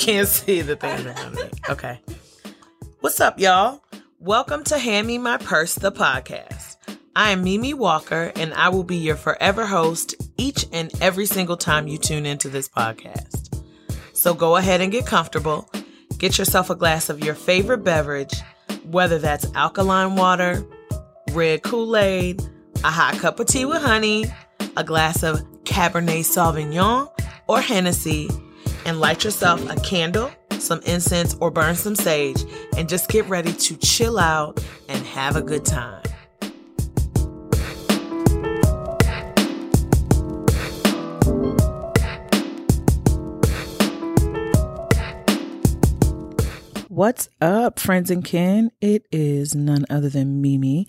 Can't see the thing around me. Okay. What's up, y'all? Welcome to Hand Me My Purse, the podcast. I am Mimi Walker, and I will be your forever host each and every single time you tune into this podcast. So go ahead and get comfortable. Get yourself a glass of your favorite beverage, whether that's alkaline water, red Kool Aid, a hot cup of tea with honey, a glass of Cabernet Sauvignon, or Hennessy, and light yourself a candle, some incense, or burn some sage, and just get ready to chill out and have a good time. What's up, friends and kin? It is none other than Mimi,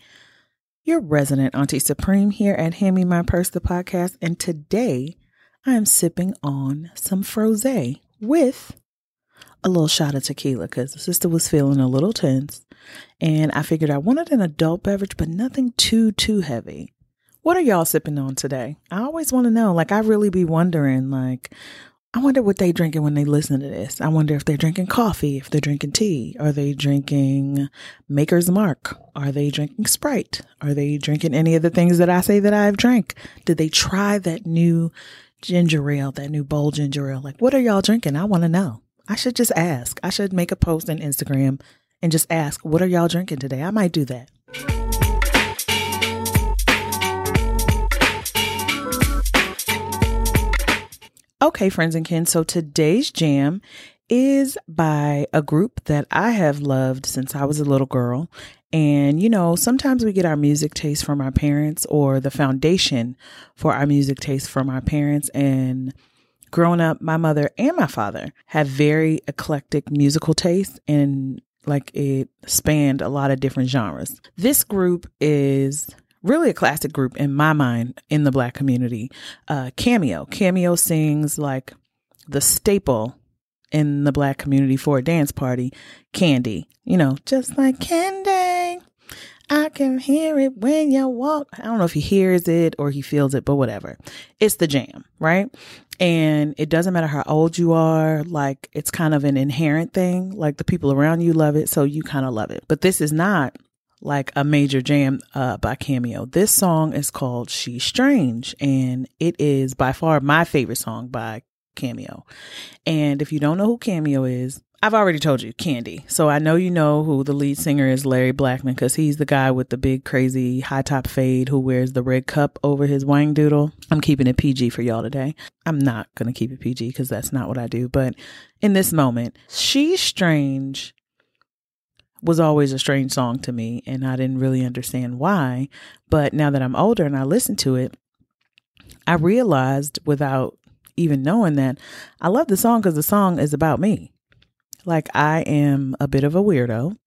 your resident Auntie Supreme here at Hand Me My Purse, the podcast. And today I am sipping on some froze with a little shot of tequila because the sister was feeling a little tense. And I figured I wanted an adult beverage, but nothing too, too heavy. What are y'all sipping on today? I always want to know. Like, I really be wondering, like, I wonder what they drinking when they listen to this. I wonder if they're drinking coffee, if they're drinking tea. Are they drinking Maker's Mark? Are they drinking Sprite? Are they drinking any of the things that I say that I've drank? Did they try that new ginger ale, that new bold ginger ale? Like, what are y'all drinking? I want to know. I should just ask. I should make a post on Instagram and just ask, what are y'all drinking today? I might do that. Okay, friends and kin. So today's jam is by a group that I have loved since I was a little girl. And, you know, sometimes we get our music taste from our parents or the foundation for our music taste from our parents. And growing up, my mother and my father have very eclectic musical taste and like it spanned a lot of different genres. This group is really a classic group in my mind in the black community. Uh, Cameo. Cameo sings like the staple in the black community for a dance party, Candy. You know, just like Candy. I can hear it when you walk. I don't know if he hears it or he feels it, but whatever. It's the jam, right? And it doesn't matter how old you are, like it's kind of an inherent thing. Like the people around you love it, so you kind of love it. But this is not like a major jam uh, by Cameo. This song is called She's Strange, and it is by far my favorite song by Cameo. And if you don't know who Cameo is, I've already told you, Candy. So I know you know who the lead singer is, Larry Blackmon, because he's the guy with the big, crazy high top fade who wears the red cup over his wang doodle. I'm keeping it PG for y'all today. I'm not going to keep it PG because that's not what I do. But in this moment, She's Strange was always a strange song to me, and I didn't really understand why. But now that I'm older and I listen to it, I realized without even knowing that I love the song because the song is about me. Like, I am a bit of a weirdo,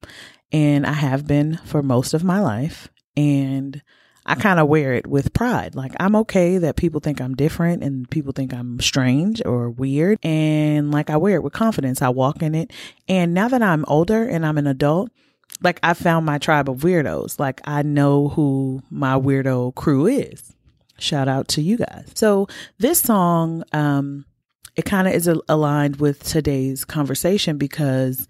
and I have been for most of my life. And I kind of wear it with pride. Like, I'm okay that people think I'm different and people think I'm strange or weird. And like, I wear it with confidence. I walk in it. And now that I'm older and I'm an adult, like, I found my tribe of weirdos. Like, I know who my weirdo crew is. Shout out to you guys. So, this song, um, it kind of is aligned with today's conversation because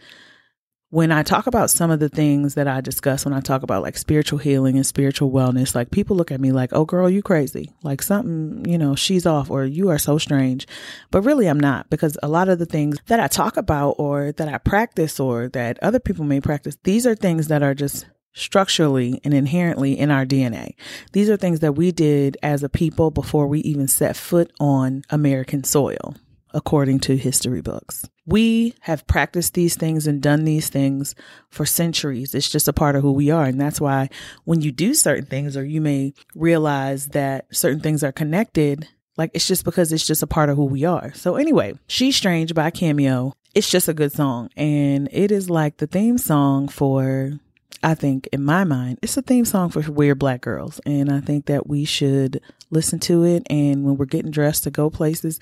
when I talk about some of the things that I discuss when I talk about like spiritual healing and spiritual wellness, like people look at me like, oh, girl, you crazy. Like something, you know, she's off or you are so strange. But really, I'm not because a lot of the things that I talk about or that I practice or that other people may practice, these are things that are just structurally and inherently in our DNA. These are things that we did as a people before we even set foot on American soil according to history books. We have practiced these things and done these things for centuries. It's just a part of who we are. And that's why when you do certain things, or you may realize that certain things are connected, like it's just because it's just a part of who we are. So, anyway, She's Strange by Cameo. It's just a good song. And it is like the theme song for I think in my mind, it's a theme song for weird black girls. And I think that we should listen to it. And when we're getting dressed to go places,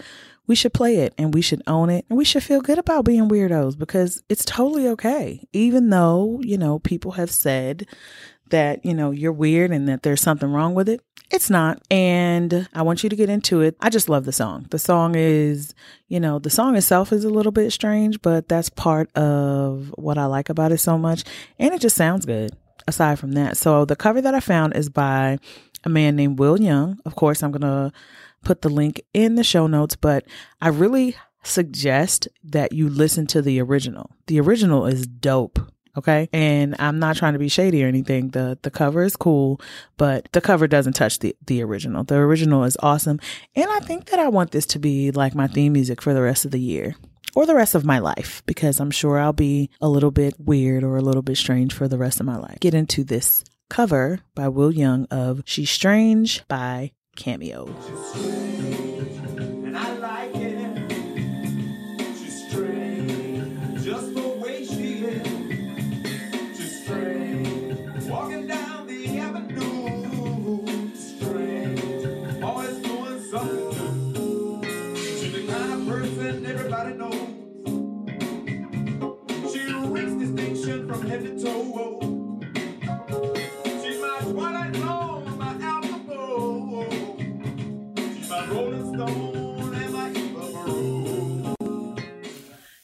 we should play it and we should own it and we should feel good about being weirdos because it's totally okay. Even though, you know, people have said that, you know, you're weird and that there's something wrong with it. It's not. And I want you to get into it. I just love the song. The song is, you know, the song itself is a little bit strange, but that's part of what I like about it so much. And it just sounds good aside from that. So the cover that I found is by a man named Will Young. Of course, I'm going to put the link in the show notes, but I really suggest that you listen to the original. The original is dope. Okay. And I'm not trying to be shady or anything. The the cover is cool, but the cover doesn't touch the, the original. The original is awesome. And I think that I want this to be like my theme music for the rest of the year or the rest of my life because I'm sure I'll be a little bit weird or a little bit strange for the rest of my life. Get into this cover by Will Young of She's Strange by Cameo.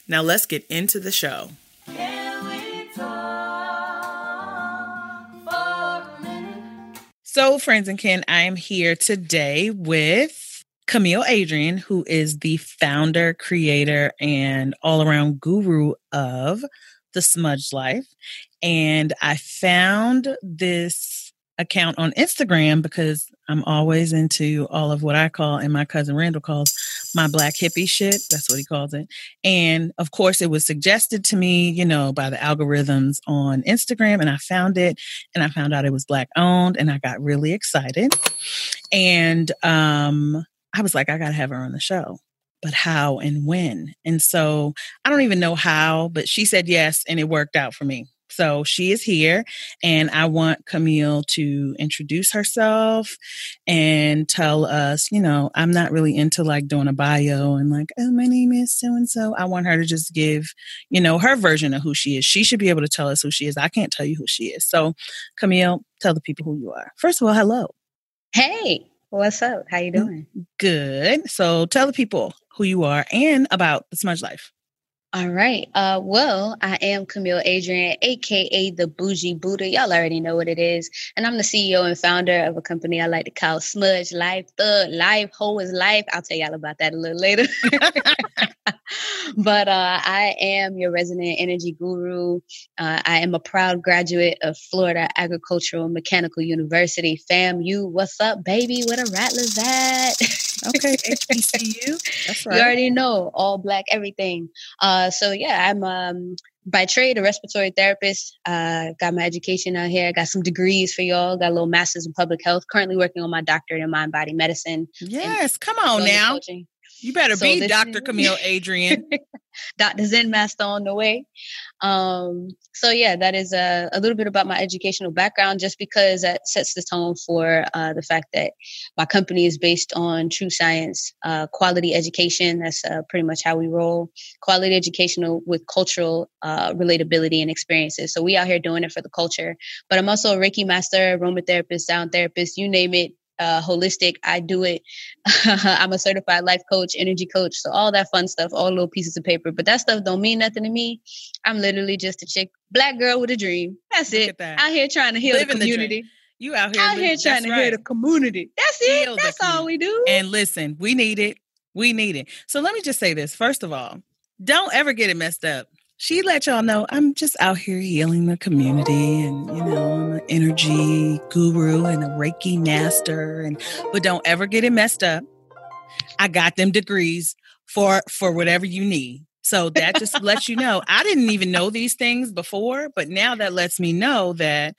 Now let's get into the show. So, friends and kin, I am here today with Camille Adrienne, who is the founder, creator, and all around guru of The Smudged Life. And I found this account on Instagram because I'm always into all of what I call, and my cousin Randall calls my black hippie shit. That's what he calls it. And of course, it was suggested to me, you know, by the algorithms on Instagram, and I found it and I found out it was black owned, and I got really excited. And um, I was like, I got to have her on the show. But how and when? And so I don't even know how, but she said yes, and it worked out for me. So she is here, and I want Camille to introduce herself and tell us, you know, I'm not really into like doing a bio and like, oh, my name is so and so. I want her to just give, you know, her version of who she is. She should be able to tell us who she is. I can't tell you who she is. So, Camille, tell the people who you are. First of all, hello. Hey, what's up? How you mm, doing? Good. So, tell the people who you are and about the Smudged Life. All right. Uh, well, I am Camille Adrienne, aka the Bougie Buddha. Y'all already know what it is, and I'm the CEO and founder of a company I like to call Smudged Life. Thug Life, Hoe is Life. I'll tell y'all about that a little later. but uh, I am your resident energy guru. Uh, I am a proud graduate of Florida Agricultural Mechanical University. FAMU, what's up, baby? What a rattler's that? Okay, HBCU. That's right. You already know all black everything. Uh, so yeah, I'm um, by trade a respiratory therapist. Uh, got my education out here. Got some degrees for y'all. Got a little master's in public health. Currently working on my doctorate in mind body medicine. Yes, come on now. Coaching. You better so be Dr. Camille Adrienne. Dr. Zen Master on the way. Um, so yeah, that is a, a, little bit about my educational background, just because that sets the tone for uh, the fact that my company is based on true science, uh, quality education. That's uh, pretty much how we roll. Quality educational with cultural uh, relatability and experiences. So we out here doing it for the culture. But I'm also a Reiki master, aromatherapist, sound therapist, you name it uh, holistic. I do it. I'm a certified life coach, energy coach. So all that fun stuff, all little pieces of paper. But that stuff don't mean nothing to me. I'm literally just a chick, black girl with a dream. That's Look it. That. Out here trying to heal Live the community. The you out here, out here trying to right. heal the community. That's heal it. That's all we do. And listen, we need it. We need it. So let me just say this. First of all, don't ever get it messed up she let y'all know I'm just out here healing the community and you know I'm an energy guru and a Reiki master and but don't ever get it messed up. I got them degrees for for whatever you need. So that just lets you know I didn't even know these things before, but now that lets me know that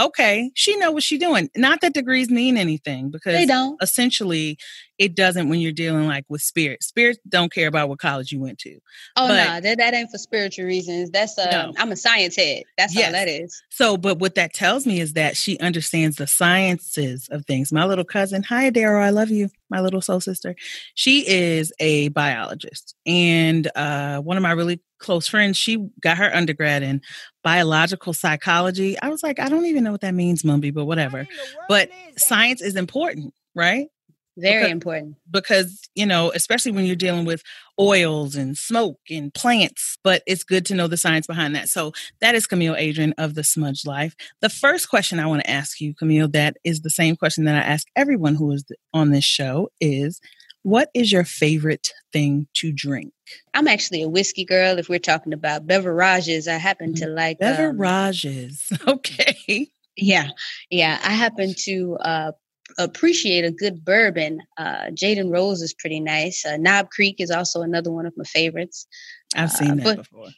okay, she know what she's doing. Not that degrees mean anything because they don't. Essentially, it doesn't when you're dealing like with spirits. Spirits don't care about what college you went to. Oh no, that that ain't for spiritual reasons. That's um, no. I'm a science head. That's yes. all that is. So, but what that tells me is that she understands the sciences of things. My little cousin, hi Daryl, I love you, my little soul sister. She is a biologist, and uh, one of my really close friends, she got her undergrad in biological psychology. I was like, I don't even know what that means, Mumby, but whatever. But science is important, right? Very because, important. Because, you know, especially when you're dealing with oils and smoke and plants, but it's good to know the science behind that. So that is Camille Adrienne of the Smudged Life. The first question I want to ask you, Camille, that is the same question that I ask everyone who is on this show is what is your favorite thing to drink? I'm actually a whiskey girl. If we're talking about beverages, I happen to mm-hmm. like um beverages. Um, okay. Yeah, yeah. I happen to uh, appreciate a good bourbon. Uh, Jaden Rose is pretty nice. Uh, Knob Creek is also another one of my favorites. I've uh, seen that but, before.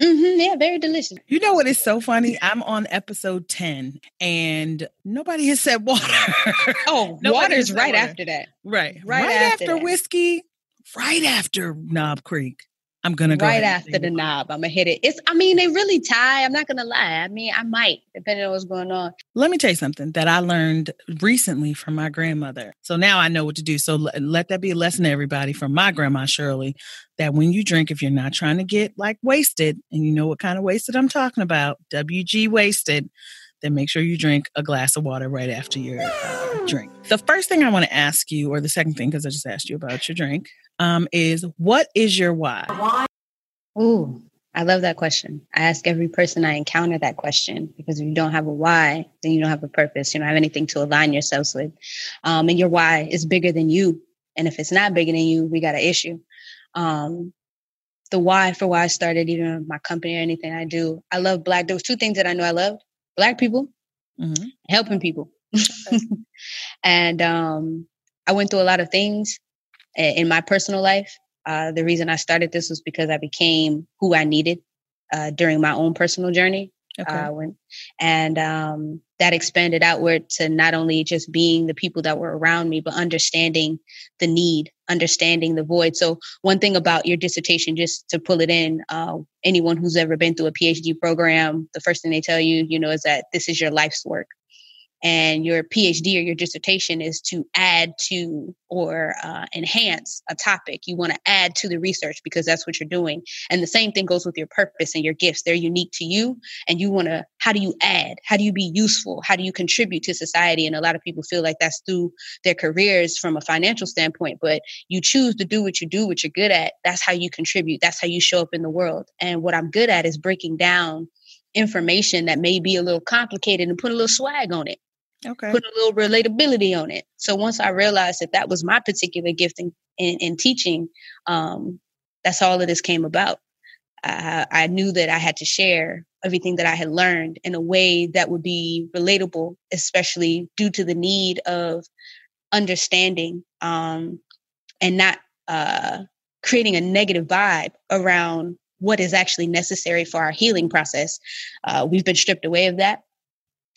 Mm-hmm, yeah, very delicious. You know what is so funny? I'm on episode 10 and nobody has said water. Oh, water's right water. after that. Right. Right, right after, after whiskey, right after Knob Creek. I'm gonna go right after the knob. I'm gonna hit it. It's. I mean, they really tie. I'm not gonna lie. I mean, I might depending on what's going on. Let me tell you something that I learned recently from my grandmother. So now I know what to do. So let, let that be a lesson to everybody from my grandma Shirley. That when you drink, if you're not trying to get like wasted, and you know what kind of wasted I'm talking about, WG wasted, then make sure you drink a glass of water right after your uh, drink. The first thing I want to ask you, or the second thing, because I just asked you about your drink, um, is what is your why? Why? Ooh, I love that question. I ask every person I encounter that question because if you don't have a why, then you don't have a purpose. You don't have anything to align yourselves with. Um, and your why is bigger than you. And if it's not bigger than you, we got an issue. Um, the why for why I started even my company or anything I do. I love black. There was two things that I know I loved: black people, mm-hmm. helping people. and um, I went through a lot of things in my personal life. Uh, the reason I started this was because I became who I needed uh, during my own personal journey. Okay. Uh, when, and um, that expanded outward to not only just being the people that were around me, but understanding the need, understanding the void. So, one thing about your dissertation, just to pull it in, uh, anyone who's ever been through a PhD program, the first thing they tell you, you know, is that this is your life's work. And your PhD or your dissertation is to add to or uh, enhance a topic. You want to add to the research because that's what you're doing. And the same thing goes with your purpose and your gifts. They're unique to you. And you want to, how do you add? How do you be useful? How do you contribute to society? And a lot of people feel like that's through their careers from a financial standpoint, but you choose to do what you do, what you're good at. That's how you contribute. That's how you show up in the world. And what I'm good at is breaking down information that may be a little complicated and put a little swag on it. Okay. Put a little relatability on it. So once I realized that that was my particular gift in, in, in teaching, um, that's all of this came about. I, I knew that I had to share everything that I had learned in a way that would be relatable, especially due to the need of understanding um, and not uh, creating a negative vibe around what is actually necessary for our healing process. Uh, we've been stripped away of that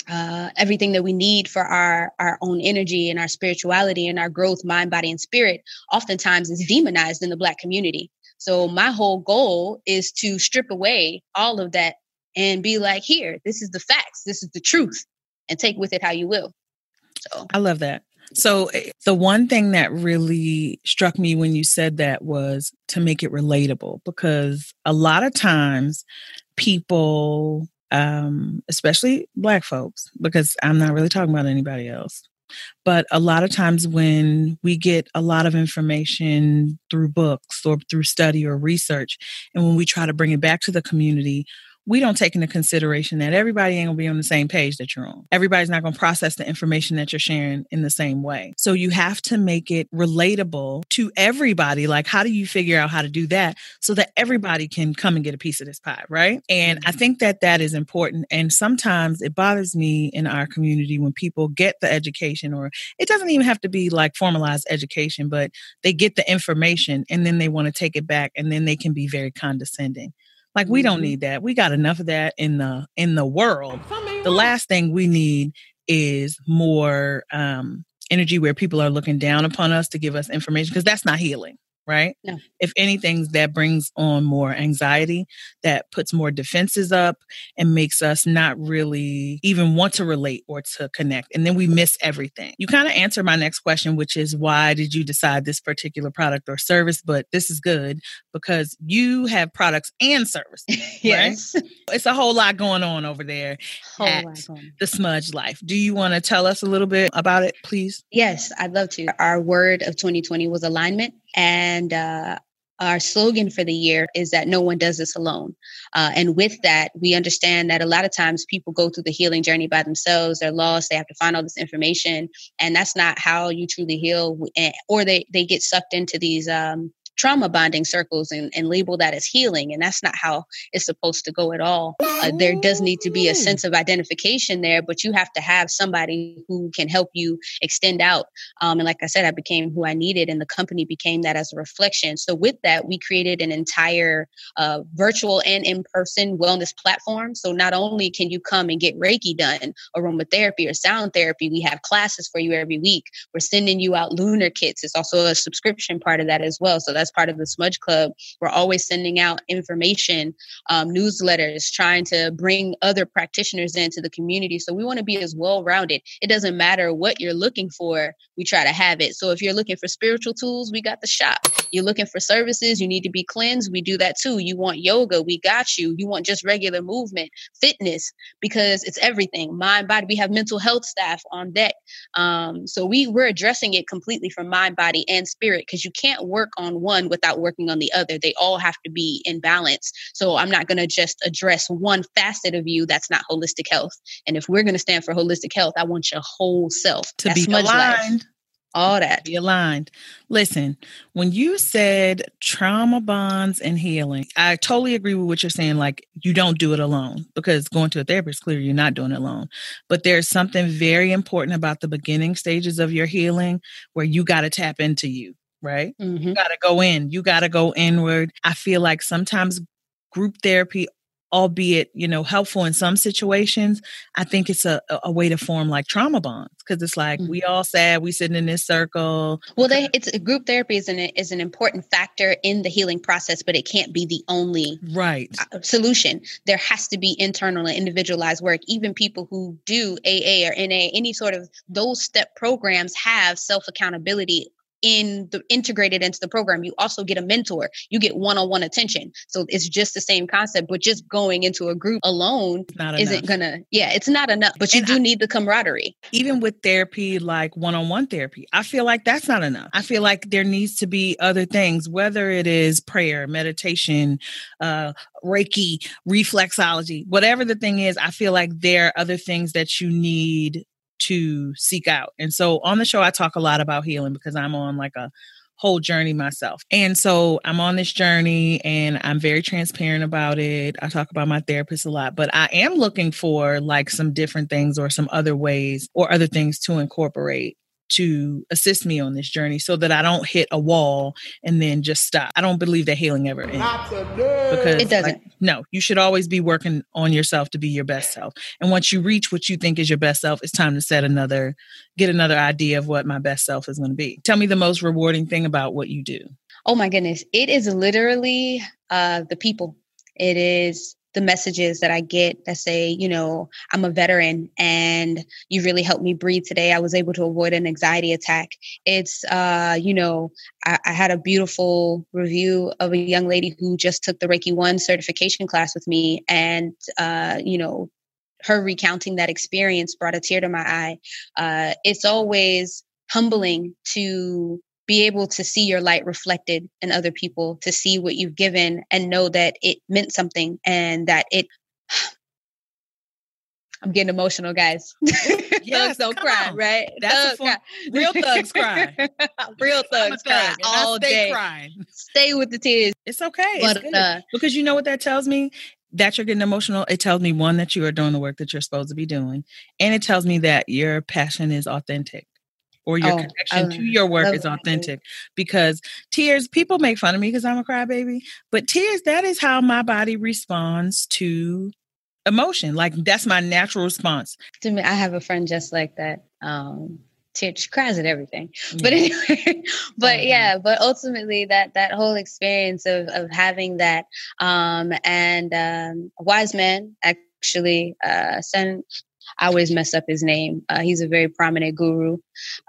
uh, everything that we need for our our own energy and our spirituality and our growth mind body and spirit oftentimes is demonized in the black community. So my whole goal is to strip away all of that and be like here this is the facts. This is the truth and take with it how you will. So. I love that. So eh, the one thing that really struck me when you said that was to make it relatable because a lot of times people um, especially black folks, because I'm not really talking about anybody else. But a lot of times when we get a lot of information through books or through study or research, and when we try to bring it back to the community, we don't take into consideration that everybody ain't gonna be on the same page that you're on. Everybody's not gonna process the information that you're sharing in the same way. So you have to make it relatable to everybody. Like, how do you figure out how to do that so that everybody can come and get a piece of this pie, right? And I mm-hmm. think that that is important. And sometimes it bothers me in our community when people get the education, or it doesn't even have to be like formalized education, but they get the information and then they want to take it back and then they can be very condescending. Like we don't mm-hmm. need that. We got enough of that in the in the world. The last thing we need is more um energy where people are looking down upon us to give us information because that's not healing right? No. If anything, that brings on more anxiety, that puts more defenses up and makes us not really even want to relate or to connect. And then we miss everything. You kind of answer my next question, which is why did you decide this particular product or service? But this is good because you have products and services. yes. Right? It's a whole lot going on over there whole at the Smudged Life. Do you want to tell us a little bit about it, please? Yes, I'd love to. Our word of 2020 was alignment. And uh, our slogan for the year is that no one does this alone. Uh, and with that, we understand that a lot of times people go through the healing journey by themselves. They're lost. They have to find all this information, and that's not how you truly heal. Or they they get sucked into these um, trauma bonding circles and, and label that as healing. And that's not how it's supposed to go at all. Uh, there does need to be a sense of identification there, but you have to have somebody who can help you extend out. Um, and like I said, I became who I needed, and the company became that as a reflection. So, with that, we created an entire uh, virtual and in person wellness platform. So, not only can you come and get Reiki done, aromatherapy, or sound therapy, we have classes for you every week. We're sending you out lunar kits. It's also a subscription part of that as well. So, that's part of the Smudge Club, we're always sending out information, um, newsletters, trying to bring other practitioners into the community. So we want to be as well rounded. It doesn't matter what you're looking for, we try to have it. So if you're looking for spiritual tools, we got the shop. You're looking for services, you need to be cleansed, we do that too. You want yoga, we got you. You want just regular movement, fitness, because it's everything mind, body. We have mental health staff on deck. Um, so we, we're addressing it completely from mind, body, and spirit because you can't work on one one without working on the other. They all have to be in balance. So I'm not going to just address one facet of you that's not holistic health. And if we're going to stand for holistic health, I want your whole self to that's be aligned. Life all that. Be aligned. Listen, when you said trauma bonds and healing, I totally agree with what you're saying. Like, you don't do it alone because going to a therapist, clearly you're not doing it alone. But there's something very important about the beginning stages of your healing where you got to tap into you right? Mm-hmm. You got to go in. You got to go inward. I feel like sometimes group therapy albeit you know helpful in some situations i think it's a, a way to form like trauma bonds because it's like mm-hmm. we all sad we sitting in this circle well they it's group therapy is an is an important factor in the healing process but it can't be the only right uh, solution there has to be internal and individualized work even people who do aa or na any sort of those step programs have self accountability in the integrated into the program. You also get a mentor. You get one-on-one attention. So it's just the same concept but just going into a group alone isn't enough. gonna yeah it's not enough but you and do I, need the camaraderie. Even with therapy like one-on-one therapy i feel like that's not enough. I feel like there needs to be other things whether it is prayer meditation uh reiki reflexology whatever the thing is i feel like there are other things that you need to seek out. And so on the show, I talk a lot about healing because I'm on like a whole journey myself. And so I'm on this journey and I'm very transparent about it. I talk about my therapist a lot, but I am looking for like some different things or some other ways or other things to incorporate to assist me on this journey so that I don't hit a wall and then just stop. I don't believe that healing ever ends. Because it doesn't. Like, no, you should always be working on yourself to be your best self. And once you reach what you think is your best self, it's time to set another, get another idea of what my best self is going to be. Tell me the most rewarding thing about what you do. Oh my goodness. It is literally uh, the people. It is the messages that I get that say, you know, I'm a veteran and you really helped me breathe today. I was able to avoid an anxiety attack. It's, uh, you know, I, I had a beautiful review of a young lady who just took the Reiki 1 certification class with me. And, uh, you know, her recounting that experience brought a tear to my eye. Uh, it's always humbling to be able to see your light reflected in other people, to see what you've given and know that it meant something and that it. I'm getting emotional, guys. Yes, thugs don't cry, on. right? That's thugs real thugs cry. real thugs cry all day. Crying. Stay with the tears. It's okay. But, it's uh, because you know what that tells me that you're getting emotional, it tells me one that you are doing the work that you're supposed to be doing, and it tells me that your passion is authentic or your oh, connection to your work is authentic because tears people make fun of me because i'm a crybaby but tears that is how my body responds to emotion like that's my natural response to me i have a friend just like that um she cries at everything yeah. but anyway but mm-hmm. yeah but ultimately that that whole experience of of having that um and um wise man actually uh sent I always mess up his name. Uh, he's a very prominent guru.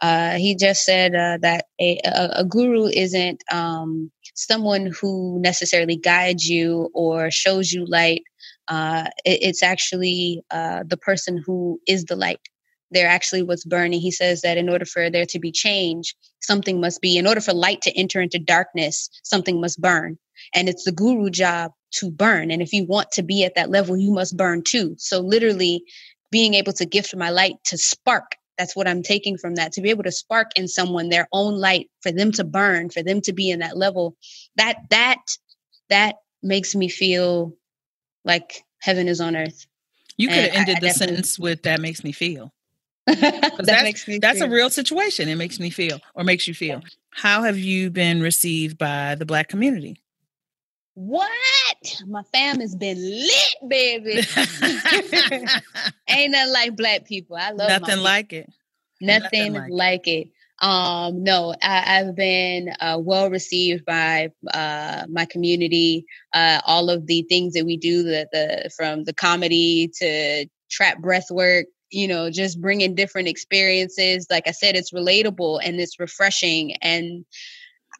Uh, he just said uh, that a, a, a, guru isn't um, someone who necessarily guides you or shows you light. Uh, it, it's actually uh, the person who is the light. They're actually what's burning. He says that in order for there to be change, something must be, in order for light to enter into darkness, something must burn. And it's the guru job to burn. And if you want to be at that level, you must burn too. So literally, being able to gift my light to spark. That's what i'm taking from that to be able to spark in someone their own light for them to burn for them to be in that level. That that that makes me feel like heaven is on earth. You could have ended I, I the sentence with that makes me feel. That makes me that's feel. a real situation. It makes me feel or makes you feel. How have you been received by the black community what? My fam has been lit, baby. Ain't nothing like black people. I love nothing like it. Nothing, nothing like, like it. it. Um, no, I, have been uh, well received by uh, my community. Uh, all of the things that we do, the, the from the comedy to trap breath work, you know, just bringing different experiences. Like I said, it's relatable and it's refreshing and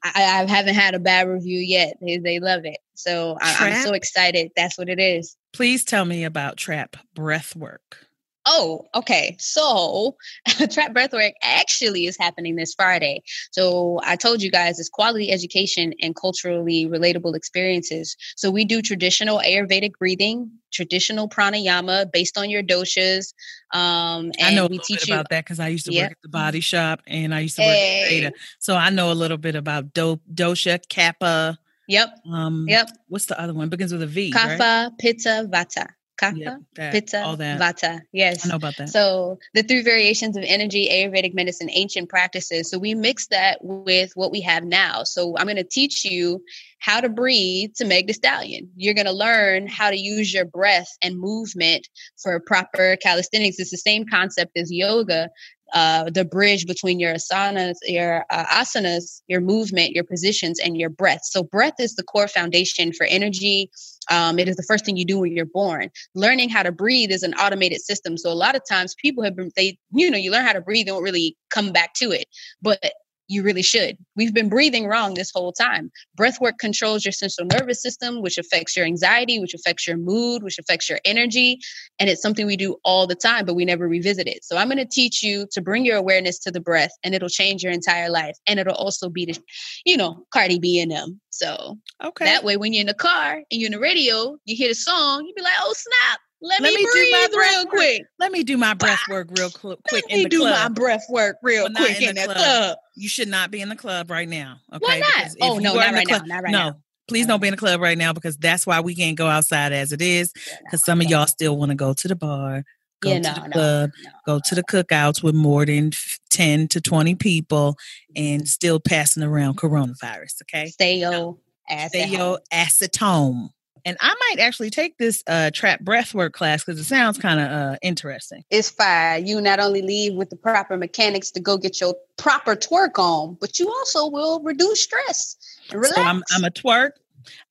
I, I, haven't had a bad review yet. They, they love it. So I, am so excited. That's what it is. Please tell me about Trap Breath Work. Oh, okay. So Trap Breathwork actually is happening this Friday. So I told you guys it's quality education and culturally relatable experiences. So we do traditional Ayurvedic breathing, traditional pranayama based on your doshas. Um, and I know we teach you about that because I used to yep. work at the body shop and I used to work hey. at Beta. So I know a little bit about do- dosha, kapha. Yep. Um, yep. What's the other one? Begins with a V. Kapha, right? Pitta, Vata. Kapha, Yep, that- Pitta, all that. Vata. Yes. I know about that. So the three variations of energy, Ayurvedic medicine, ancient practices. So we mix that with what we have now. So I'm going to teach you how to breathe to Meg the Stallion. You're going to learn how to use your breath and movement for proper calisthenics. It's the same concept as yoga. Uh, the bridge between your asanas, your uh, asanas, your movement, your positions, and your breath. So, breath is the core foundation for energy. Um, it is the first thing you do when you're born learning how to breathe is an automated system. So a lot of times people have been they you know you learn how to breathe, don't really come back to it, but you really should. We've been breathing wrong this whole time. Breath work controls your central nervous system, which affects your anxiety, which affects your mood, which affects your energy. And it's something we do all the time, but we never revisit it. So I'm going to teach you to bring your awareness to the breath and it'll change your entire life. And it'll also be the, you know, Cardi B and them. So Okay. that way, when you're in the car and you're in the radio, you hear the song, you be like, oh, snap. Let, Let me, me do breathe my breath quick. Let me do my breath work real cl- quick Let me do club. my breath work real not quick in in the club. club. You should not be in the club right now. Okay. Why not? Oh, no, not right now, not right no, now. please don't be in the club right now because that's why we can't go outside as it is. Because some of y'all still want to go to the bar, go Yeah, to the club, no. go to the cookouts with more than 10 to 20 people and mm-hmm. still passing around coronavirus. Okay. Stay your ass Stay at your home. ass at home. And I might actually take this uh, trap breathwork class because it sounds kind of uh, interesting. It's fine. You not only leave with the proper mechanics to go get your proper twerk on, but you also will reduce stress relax. So I'm I'm a twerk.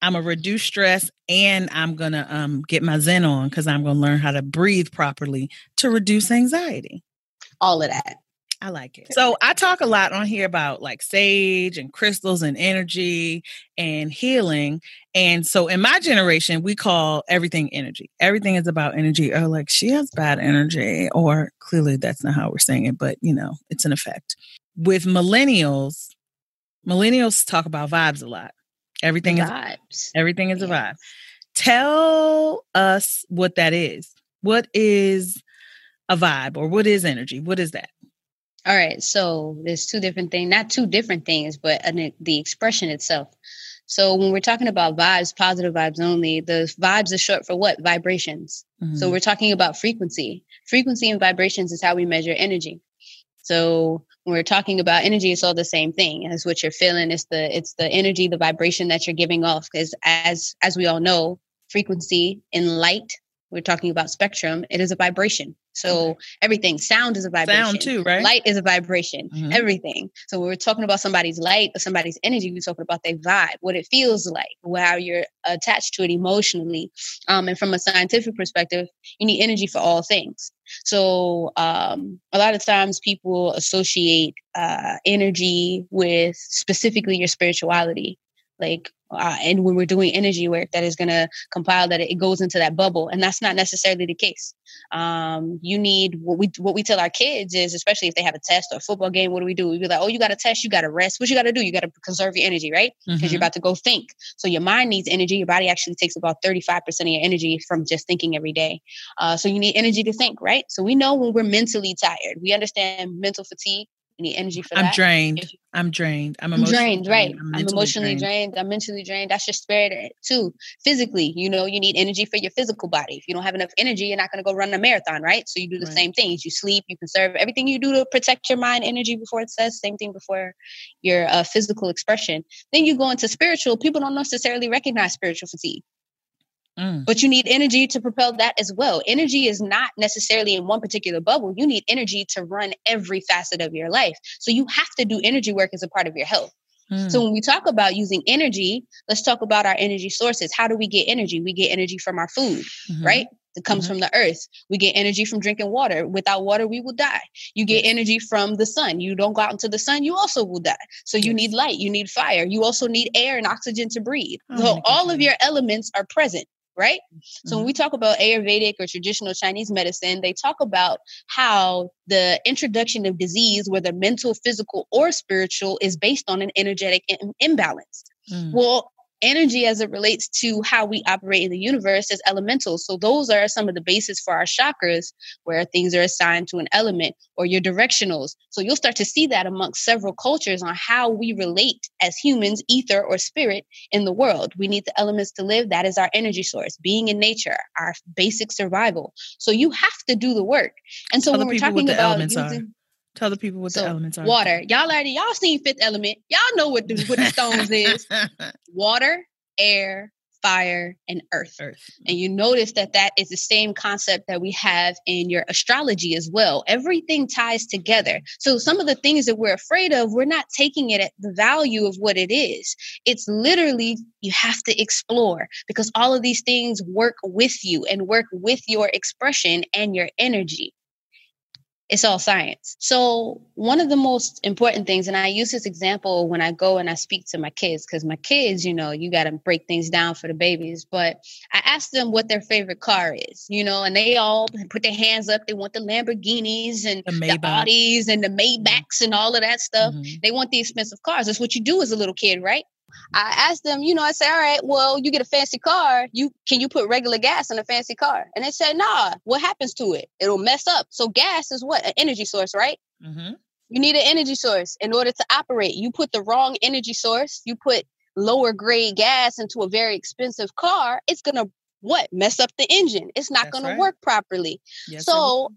I'm a reduce stress, and I'm gonna um get my Zen on because I'm gonna learn how to breathe properly to reduce anxiety. all of that. I like it. So I talk a lot on here about like sage and crystals and energy and healing. And so in my generation, we call everything energy. Everything is about energy. Or like she has bad energy, or clearly that's not how we're saying it, but you know, it's an effect. With millennials, millennials talk about vibes a lot. Everything is Vibes. everything is a vibe. Tell us what that is. What is a vibe or what is energy? What is that? All right. So there's two different things, not two different things, but an, the expression itself. So when we're talking about vibes, positive vibes only, the vibes is short for what? Vibrations. So Mhm. we're talking about frequency. Frequency and vibrations is how we measure energy. So when we're talking about energy, it's all the same thing. It's what you're feeling. It's the it's the energy, the vibration that you're giving off. Because as as we all know, frequency in light, we're talking about spectrum. It is a vibration. So everything, sound is a vibration. Sound too, right? Light is a vibration. Mhm. Everything. So when we're talking about somebody's light or somebody's energy, we're talking about their vibe, what it feels like, how you're attached to it emotionally. Um, and from a scientific perspective, you need energy for all things. So um, a lot of times people associate uh, energy with specifically your spirituality. Like, uh, and when we're doing energy work, that is going to compile that it goes into that bubble, and that's not necessarily the case. Um, you need what we what we tell our kids is, especially if they have a test or a football game, what do we do? We be like, oh, you got a test, you got to rest. What you got to do? You got to conserve your energy, right? Because Mhm. you're about to go think. So your mind needs energy. Your body actually takes about 35% of your energy from just thinking every day. Uh, so you need energy to think, right? So we know when we're mentally tired. We understand mental fatigue. Need energy for I'm that. drained. I'm drained. I'm I'm emotionally drained, right? I'm, mentally emotionally drained. I'm mentally drained. That's your spirit too. Physically, you know, you need energy for your physical body. If you don't have enough energy, you're not going to go run a marathon, right? So you do the Right. same things. You sleep, you conserve everything you do to protect your mind energy before it says same thing before your uh, physical expression. Then you go into spiritual. People don't necessarily recognize spiritual fatigue Mm. but you need energy to propel that as well. Energy is not necessarily in one particular bubble. You need energy to run every facet of your life. So you have to do energy work as a part of your health. Mm. So when we talk about using energy, let's talk about our energy sources. How do we get energy? We get energy from our food, Mhm. right? It comes Mhm. from the earth. We get energy from drinking water. Without water, we will die. You get Yes. energy from the sun. You don't go out into the sun, you also will die. So you Yes. need light, you need fire. You also need air and oxygen to breathe. Oh, so all of your elements are present, right? So Mm-hmm. when we talk about Ayurvedic or traditional Chinese medicine, they talk about how the introduction of disease, whether mental, physical, or spiritual, is based on an energetic im- imbalance. Mm. Well, energy as it relates to how we operate in the universe is elementals. So those are some of the bases for our chakras where things are assigned to an element or your directionals. So you'll start to see that amongst several cultures on how we relate as humans, ether or spirit in the world. We need the elements to live. That is our energy source, being in nature, our basic survival. So you have to do the work. And so when we're talking about using, Tell the people what so the elements are. water, y'all already y'all seen fifth element. Y'all know what the, what the stones is. Water, air, fire, and earth. Earth. And you notice that that is the same concept that we have in your astrology as well. Everything ties together. So some of the things that we're afraid of, we're not taking it at the value of what it is. It's literally you have to explore because all of these things work with you and work with your expression and your energy it's all science. So, one of the most important things, and I use this example when I go and I speak to my kids, because my kids, you know, you got to break things down for the babies. But I ask them what their favorite car is, you know, and they all put their hands up. They want the Lamborghinis and The the, Audis and the Maybachs and all of that stuff. Mhm. They want the expensive cars. That's what you do as a little kid, right? I asked them, you know, I say, all right, well, you get a fancy car. You can you put regular gas in a fancy car? And they said, nah. What happens to it? It'll mess up. So gas is what an energy source, right? Mhm. You need an energy source in order to operate. You put the wrong energy source. You put lower grade gas into a very expensive car. It's gonna what mess up the engine. It's not That's gonna right. work properly. Yes, so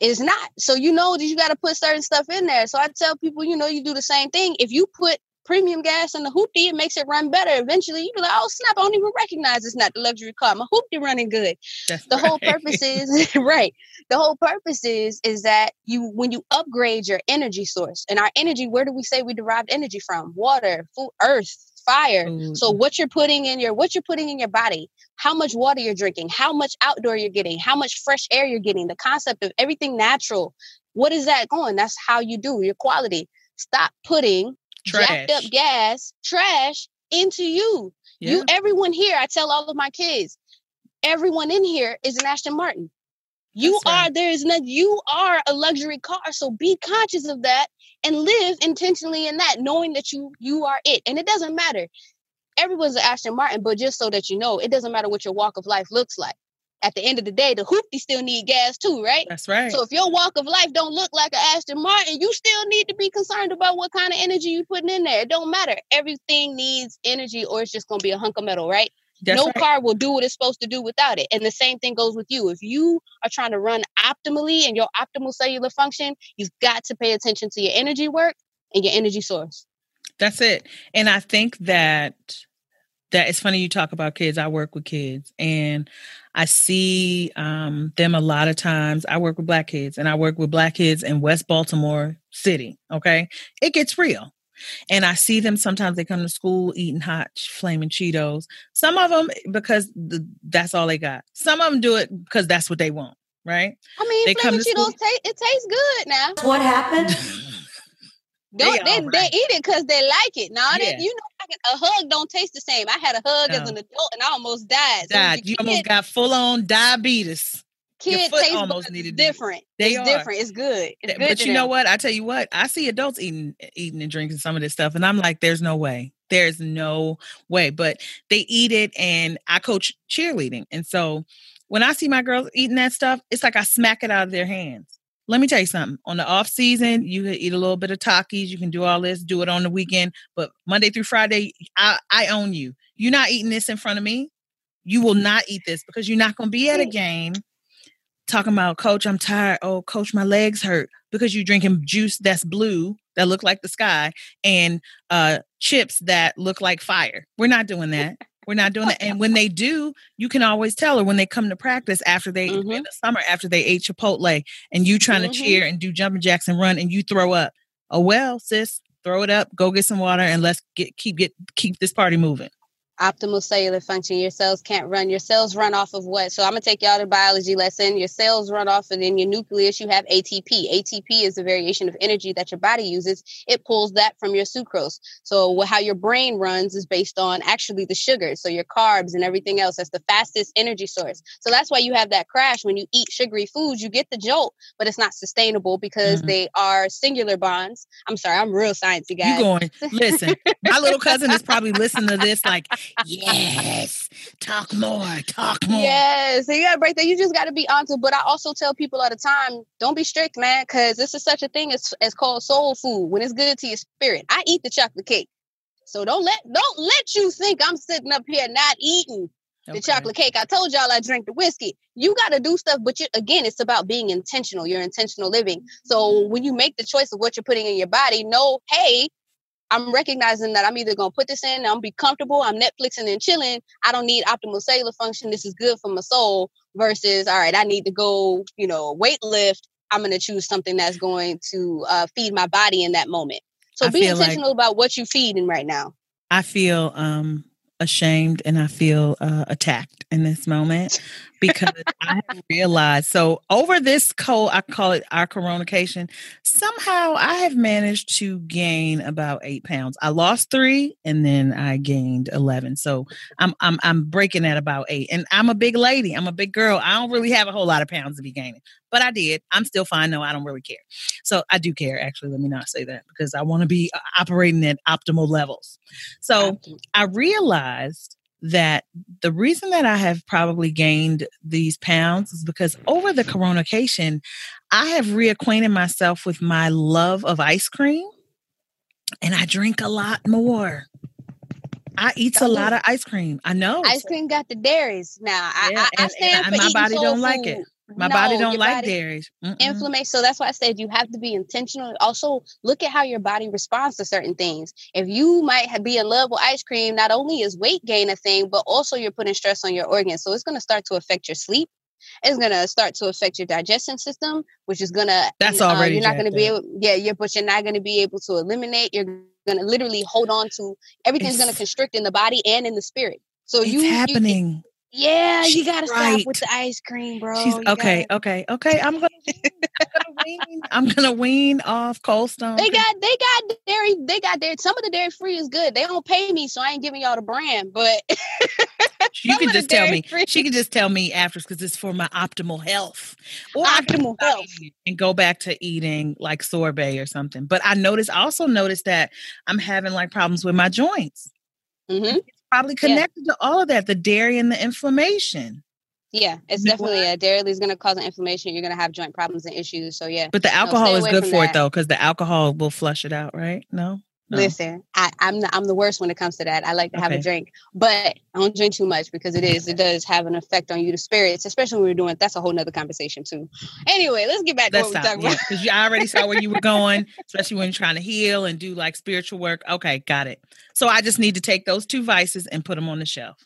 it's not. So you know that you got to put certain stuff in there. So I tell people, you know, you do the same thing. If you put premium gas in the hoopty, it makes it run better. Eventually, you be like, oh snap! I don't even recognize it's not the luxury car. My hoopty running good. That's The whole purpose is right. The whole purpose is is that you when you upgrade your energy source and our energy. Where do we say we derived energy from? Water, food, earth, fire. Food. So what you're putting in your what you're putting in your body, how much water you're drinking, how much outdoor you're getting, how much fresh air you're getting, the concept of everything natural. What is that going? That's how you do your quality. Stop putting jacked up gas, trash into you. Yeah. You everyone here, I tell all of my kids, everyone in here is an Aston Martin. You right. are there is not you are a luxury car. So be conscious of that and live intentionally in that, knowing that you you are it. And it doesn't matter. Everyone's an Aston Martin, but just so that you know, it doesn't matter what your walk of life looks like. At the end of the day, the hoopty still need gas too, right? That's right. So if your walk of life don't look like an Aston Martin, you still need to be concerned about what kind of energy you putting in there. It don't matter. Everything needs energy, or it's just gonna be a hunk of metal, right? That's no right. car will do what it's supposed to do without it. And the same thing goes with you. If you are trying to run optimally and your optimal cellular function, you've got to pay attention to your energy work and your energy source. That's it. And I think that that it's funny you talk about kids. I work with kids and I see um, them a lot of times. I work with black kids and I work with black kids in West Baltimore City. Okay. It gets real. And I see them sometimes they come to school eating hot flaming Cheetos. Some of them because the, that's all they got. Some of them do it because that's what they want. Right. I mean, They come flaming to Cheetos, ta- it tastes good now. What happened? Don't They they, all they, eat it because they like it. Now Yeah. they, you know, a hug don't taste the same. I had a hug as an adult and I almost died. So Died. the You kid, almost got full on diabetes. kid taste almost needed is to be- different. They it's are. different. It's good. It's good but you know what? I tell you what, I see adults eating eating and drinking some of this stuff, and I'm like, there's no way. There's no way. But they eat it, and I coach cheerleading. And so when I see my girls eating that stuff, it's like I smack it out of their hands. Let me tell you something. On the off season, you can eat a little bit of Takis. You can do all this, do it on the weekend. But Monday through Friday, I, I own you. You're not eating this in front of me. You will not eat this because you're not going to be at a game talking about coach i'm tired oh coach my legs hurt because you're drinking juice that's blue that look like the sky and uh chips that look like fire we're not doing that we're not doing that and when they do you can always tell or when they come to practice after they in Mhm. the summer after they ate chipotle and you trying Mhm. to cheer and do jumping jacks and run and you throw up oh well sis throw it up go get some water and let's get keep get keep this party moving optimal cellular function. Your cells can't run. Your cells run off of what? So I'm gonna take y'all to biology lesson. Your cells run off, and in your nucleus you have ATP. ATP is the variation of energy that your body uses. It pulls that from your sucrose. So how your brain runs is based on actually the sugars. So your carbs and everything else. That's the fastest energy source. So that's why you have that crash when you eat sugary foods. You get the jolt, but it's not sustainable because Mhm. they are singular bonds. I'm sorry, I'm real sciencey guy. You going? Listen, my little cousin is probably listening to this. Like, yes, talk more, talk more. Yes, so you gotta break that. You just gotta be onto. But I also tell people all the time, don't be strict, man, because this is such a thing as as called soul food. When it's good to your spirit, I eat the chocolate cake. So don't let don't let you think I'm sitting up here not eating the chocolate cake. I told y'all I drink the whiskey. You got to do stuff, but you, again, it's about being intentional. You're intentional living. So mm-hmm. when you make the choice of what you're putting in your body, know, hey, I'm recognizing that I'm either gonna put this in, I'm gonna be comfortable, I'm Netflixing and chilling. I don't need optimal cellular function. This is good for my soul. Versus, all right, I need to go, you know, weight lift. I'm gonna choose something that's going to uh, feed my body in that moment. So I be feel like- intentional about what you're feeding right now. I feel um ashamed and I feel uh, attacked in this moment because I have realized so over this cold I call it our coronation somehow I have managed to gain about eight pounds. I lost three and then I gained eleven. So I'm I'm I'm breaking at about eight. And I'm a big lady. I'm a big girl. I don't really have a whole lot of pounds to be gaining. But I did. I'm still fine. No, I don't really care. So I do care actually. Let me not say that because I want to be uh, operating at optimal levels. So I realized that the reason that I have probably gained these pounds is because over the coronation, I have reacquainted myself with my love of ice cream and I drink a lot more. I eat a lot oh. of ice cream. I know. Ice cream got the dairies. Now I, Yeah, I, I and- stand and for my eating body soul don't like it. My body don't like body- dairies. Mm-mm. inflammation. So that's why I said you have to be intentional. Also, look at how your body responds to certain things. If you might have, be in love with ice cream, not only is weight gain a thing, but also you're putting stress on your organs. So it's going to start to affect your sleep. It's going to start to affect your digestion system, which is going to That's uh, already you're not going to be able. Yeah, you're but you're not going to be able to eliminate. You're going to literally hold on to everything's going to constrict in the body and in the spirit. So It's you you- happening. Yeah, you She's got to right. stop with the ice cream, bro. She's okay, gotta- okay, okay. I'm gonna, I'm gonna wean. I'm gonna wean off Cold Stone. They got they got dairy they got dairy. Some of the dairy free is good. They don't pay me, so I ain't giving y'all the brand. But you can just tell me. dairy-free- She can just tell me after because it's for my optimal health. Or optimal health. and go back to eating like sorbet or something. But I noticed, also noticed that I'm having like problems with my joints. hmm Probably Yeah. connected to all of that, the dairy and the inflammation. Yeah, it's definitely a dairy is going to cause an inflammation. You're going to have joint problems and issues. So yeah, But the alcohol is good for it though, because the alcohol will flush it out, right? No. No. listen, I, I'm the, I'm the worst when it comes to that. I like to have Okay. a drink, but I don't drink too much because it is it does have an effect on you, the spirits, especially when we're doing. That's a whole nother conversation too. Anyway, let's get back to Let's what we're talking Yeah, about. because you already saw where you were going, especially when you're trying to heal and do like spiritual work. Okay, got it. So I just need to take those two vices and put them on the shelf.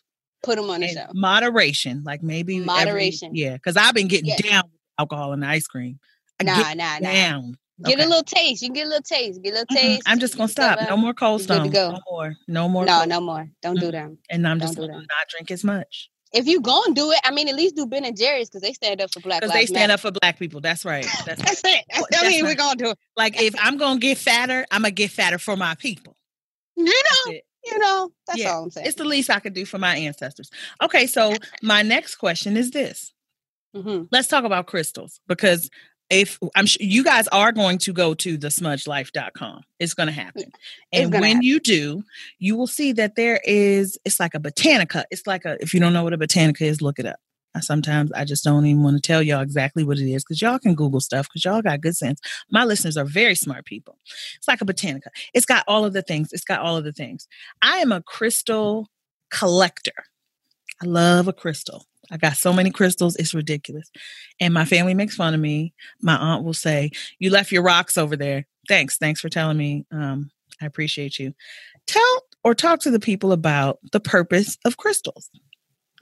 Put them on the And show. moderation, like maybe every- Moderation. yeah, because I've been getting Yeah. down with alcohol and ice cream. I Nah, nah, nah. Get Okay. a little taste. You can get a little taste. Get a little taste. I'm just gonna stop. No more cold You're good to stone. go. No more. No more. No, Cold- no more. Don't do Mm. them. And I'm Don't just gonna not drink as much If you gonna do it, I mean, at least do Ben and Jerry's because they stand up for Black because they stand Matter. up for black people. That's right. That's right. It. That's, That's I mean, we're gonna do it. like if I'm gonna get fatter, I'm gonna get fatter for my people. You know, you know. That's Yeah, all I'm saying. It's the least I could do for my ancestors. Okay, so my next question is this. Mhm. Let's talk about crystals because if I'm sure you guys are going to go to the smudgelife.com. It's going to happen. And when happen. you do, you will see that there is it's like a botanica. It's like a if you don't know what a botanica is, look it up. I sometimes I just don't even want to tell y'all exactly what it is because y'all can Google stuff because y'all got good sense. My listeners are very smart people. It's like a botanica. It's got all of the things. It's got all of the things. I am a crystal collector. I love a crystal. I got so many crystals, it's ridiculous. And my family makes fun of me. My aunt will say, You left your rocks over there. Thanks. Thanks for telling me. Um, I appreciate you. Tell or talk to the people about the purpose of crystals.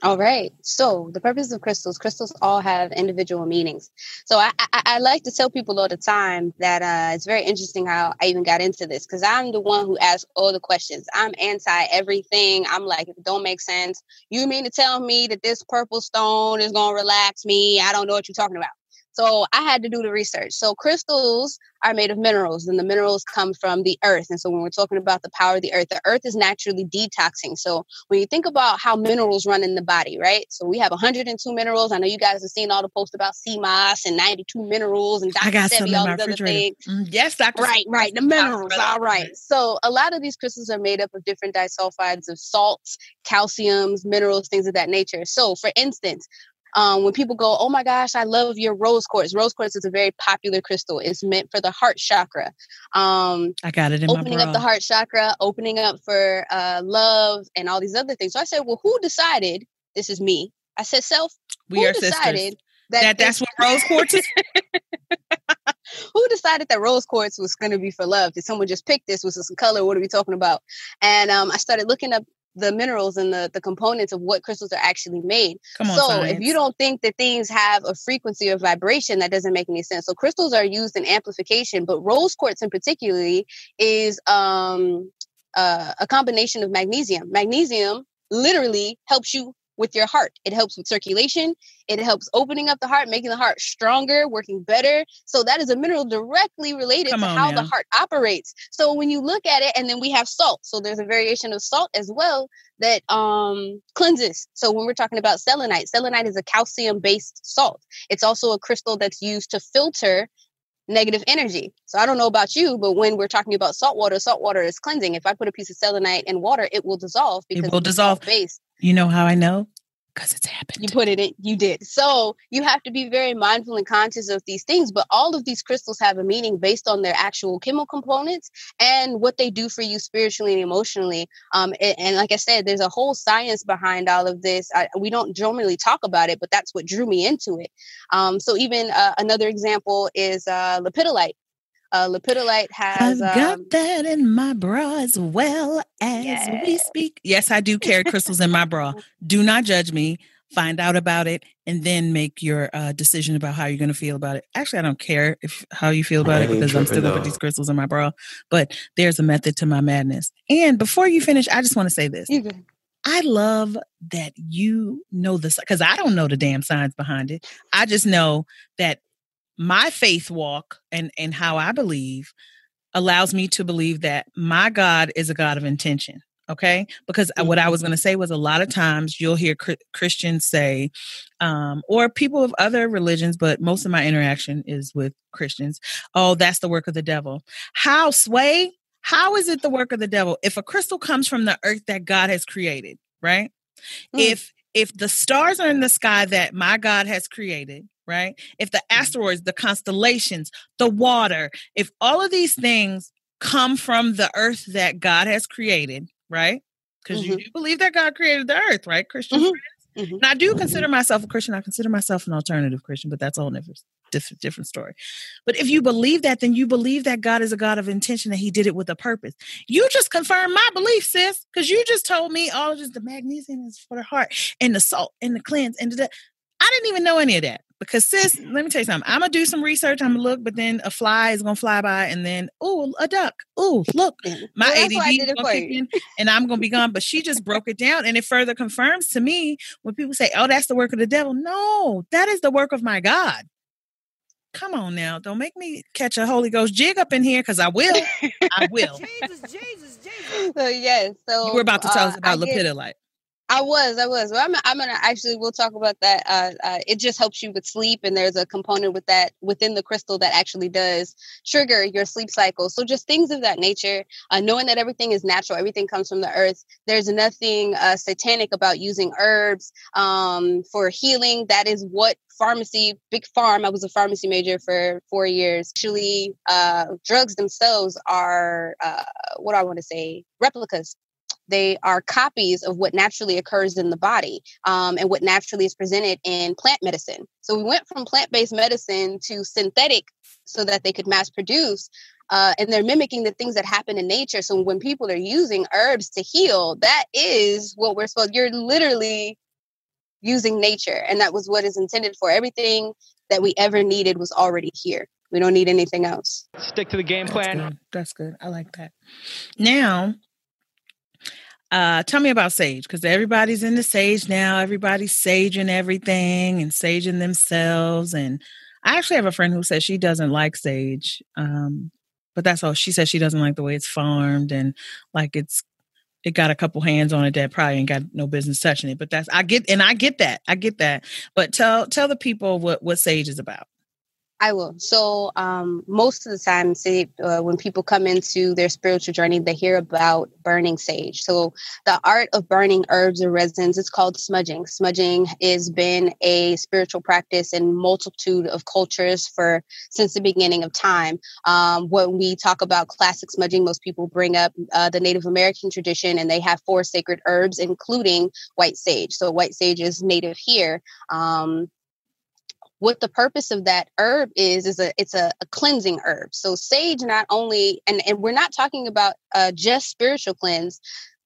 All right. So the purpose of crystals, crystals all have individual meanings. So I, I, I like to tell people all the time that uh, it's very interesting how I even got into this because I'm the one who asks all the questions. I'm anti everything. I'm like, it don't make sense, you mean to tell me that this purple stone is going to relax me? I don't know what you're talking about. So I had to do the research. So crystals are made of minerals, and the minerals come from the earth. And so when we're talking about the power of the earth, the earth is naturally detoxing. So when you think about how minerals run in the body, right? So we have 102 minerals. I know you guys have seen all the posts about sea moss and 92 minerals and Dr. I got Sebi, all these other things. Mm, Yes, Doctor. Right, right. The minerals. All right. So a lot of these crystals are made up of different disulfides of salts, calciums, minerals, things of that nature. So for instance, um, when people go, oh my gosh, I love your rose quartz. Rose quartz is a very popular crystal. It's meant for the heart chakra. Um, I got it in opening up the heart chakra, opening up for uh, love, and all these other things. So I said, well, who decided? This is me. I said, self. We who are decided sisters. that, That that's what rose quartz is. who decided that rose quartz was going to be for love? Did someone just pick this? Was this a color? What are we talking about? And um, I started looking up the minerals and the, the components of what crystals are actually made. On, so science. if you don't think that things have a frequency or vibration, that doesn't make any sense. So crystals are used in amplification, but rose quartz in particularly is um, uh, a combination of magnesium. Magnesium literally helps you with your heart. It helps with circulation. It helps opening up the heart, making the heart stronger, working better. So that is a mineral directly related Come to on how now. the heart operates. So when you look at it, and then we have salt. So there's a variation of salt as well that um, cleanses. So when we're talking about selenite, selenite is a calcium-based salt. It's also a crystal that's used to filter negative energy. So I don't know about you, but when we're talking about salt water, salt water is cleansing. If I put a piece of selenite in water, it will dissolve because it will it's dissolve. Base. You know how I know? Because it's happened. You put it in, you did. So you have to be very mindful and conscious of these things. But all of these crystals have a meaning based on their actual chemical components and what they do for you spiritually and emotionally. Um, and, and like I said, there's a whole science behind all of this. I, we don't generally talk about it, but that's what drew me into it. Um, so even uh, another example is uh, lepidolite. Uh, lepidolite has I've got um, that in my bra as well as we speak. Yes, I do carry crystals in my bra. Do not judge me. Find out about it and then make your uh, decision about how you're going to feel about it. Actually, I don't care if how you feel about I it because I'm still going to put these crystals in my bra. But there's a method to my madness. And before you finish, I just want to say this. you can- I love that you know this because I don't know the damn science behind it. I just know that my faith walk and and how I believe allows me to believe that my God is a God of intention. Okay, because uh, what I was going to say was a lot of times you'll hear Chri- Christians say, um, or people of other religions, but most of my interaction is with Christians. Oh, that's the work of the devil. How sway? How is it the work of the devil? If a crystal comes from the earth that God has created, right? Mm. If if the stars are in the sky that my God has created, right? If the asteroids, the constellations, the water, if all of these things come from the earth that God has created, right? Because you Mhm. do believe that God created the earth, right? Christian Mhm. friends? Mhm. And I do consider myself a Christian. I consider myself an alternative Christian, but that's a whole different, different, different story. But if you believe that, then you believe that God is a God of intention, that He did it with a purpose. You just confirmed my belief, sis, because you just told me all just the magnesium is for the heart and the salt and the cleanse and the. I didn't even know any of that because, sis, let me tell you something. I'm gonna do some research. I'm gonna look, but then a fly is gonna fly by, and then oh, a duck. Oh, look, my Well, that's ADD is gonna kick in, and I'm gonna be gone. But she just broke it down, and it further confirms to me when people say, "Oh, that's the work of the devil." No, that is the work of my God. Come on now, don't make me catch a Holy Ghost jig up in here because I will. I will. Jesus, Jesus, Jesus. So yes, so You were about to tell us uh, about I get- lepidolite. I was, I was. Well, I'm, I'm gonna actually. We'll talk about that. Uh, uh, it just helps you with sleep, and there's a component with that within the crystal that actually does trigger your sleep cycle. So just things of that nature. Uh, knowing that everything is natural, everything comes from the earth. There's nothing uh, satanic about using herbs um, for healing. That is what pharmacy, big farm. I was a pharmacy major for four years. Actually, uh, drugs themselves are uh, what I want to say replicas they are copies of what naturally occurs in the body um, and what naturally is presented in plant medicine. So we went from plant based medicine to synthetic so that they could mass produce. Uh, and they're mimicking the things that happen in nature. So when people are using herbs to heal, that is what we're supposed. You're literally using nature, and that was what is intended for. Everything that we ever needed was already here. We don't need anything else. Stick to the game That's plan. good. That's good. I like that. Now, uh, tell me about sage because everybody's into sage now. Everybody's saging everything and saging themselves. And I actually have a friend who says she doesn't like sage. Um, but that's all she says she doesn't like the way it's farmed and like it's it got a couple hands on it that probably ain't got no business touching it. But that's I get and I get that. I get that. But tell tell the people what what sage is about. I will. So, um, most of the time, say, uh, when people come into their spiritual journey, they hear about burning sage. So, the art of burning herbs or resins is called smudging. Smudging has been a spiritual practice in multitude of cultures for since the beginning of time. Um, when we talk about classic smudging, most people bring up uh, the Native American tradition, and they have four sacred herbs, including white sage. So, white sage is native here. Um, what the purpose of that herb is is a it's a, a cleansing herb. So sage not only and, and we're not talking about uh, just spiritual cleanse.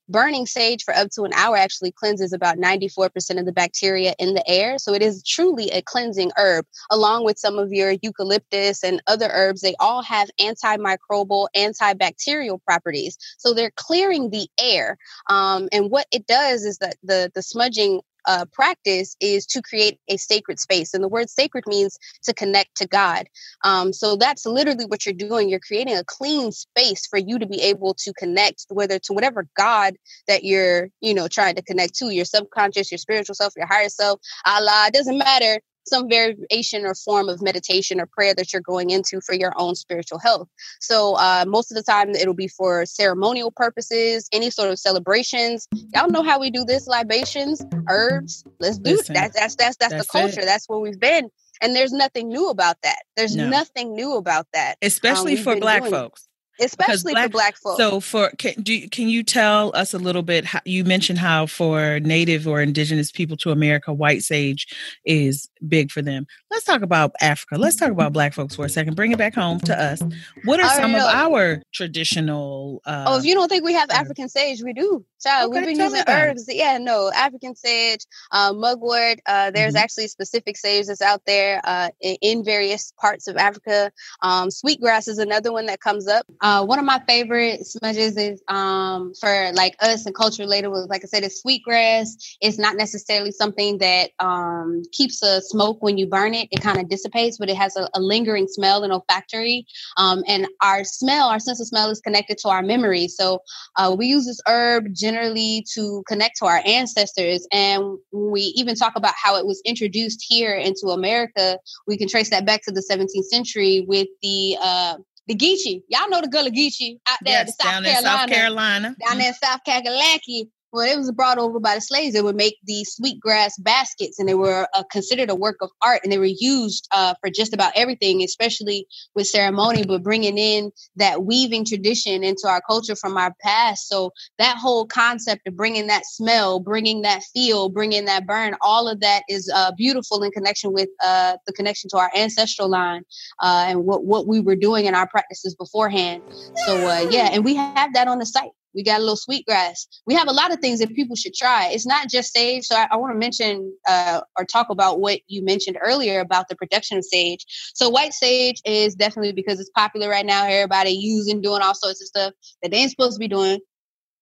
Burning sage for up to an hour actually cleanses about 94% of the bacteria in the air. So it is truly a cleansing herb along with some of your eucalyptus and other herbs. They all have antimicrobial antibacterial properties. So they're clearing the air. Um, and what it does is that the the smudging uh, practice is to create a sacred space. And the word sacred means to connect to God. Um, so that's literally what you're doing. You're creating a clean space for you to be able to connect, whether to whatever God that you're, you know, trying to connect to, your subconscious, your spiritual self, your higher self, Allah, it doesn't matter some variation or form of meditation or prayer that you're going into for your own spiritual health. So uh, most of the time it'll be for ceremonial purposes, any sort of celebrations. Y'all know how we do this: libations, herbs. Let's do Listen, that. That's that's that's, that's the culture. It. That's where we've been. And there's nothing new about that. There's no. nothing new about that. Especially um, for black folks especially black, for black folks. So for can do can you tell us a little bit how you mentioned how for native or indigenous people to America white sage is big for them. Let's talk about Africa. Let's talk about black folks for a second. Bring it back home to us. What are some of our traditional uh, Oh, if you don't think we have African sage, we do. Child, okay, we've been using herbs. It. Yeah, no, African sage, uh, mugwort. Uh, there's mm-hmm. actually specific sage that's out there uh, in, in, various parts of Africa. Um, sweetgrass is another one that comes up. Uh, one of my favorite smudges is um, for like us and culture related was like I said, it's sweetgrass. It's not necessarily something that um, keeps a smoke when you burn it. It kind of dissipates, but it has a, a lingering smell and olfactory. Um, and our smell, our sense of smell is connected to our memory. So uh, we use this herb generally to connect to our ancestors. And we even talk about how it was introduced here into America, we can trace that back to the 17th century with the uh, the Geechee. Y'all know the Gullah Geechee out there yes, South down Carolina. In South Carolina. Down mm-hmm. there in South Kakalaki well, it was brought over by the slaves. They would make these sweetgrass baskets, and they were uh, considered a work of art, and they were used uh, for just about everything, especially with ceremony. But bringing in that weaving tradition into our culture from our past, so that whole concept of bringing that smell, bringing that feel, bringing that burn, all of that is uh, beautiful in connection with uh, the connection to our ancestral line uh, and what what we were doing in our practices beforehand. So uh, yeah, and we have that on the site. We got a little sweetgrass. We have a lot of things that people should try. It's not just sage. So I, I want to mention uh, or talk about what you mentioned earlier about the production of sage. So white sage is definitely because it's popular right now. Everybody using, doing all sorts of stuff that they ain't supposed to be doing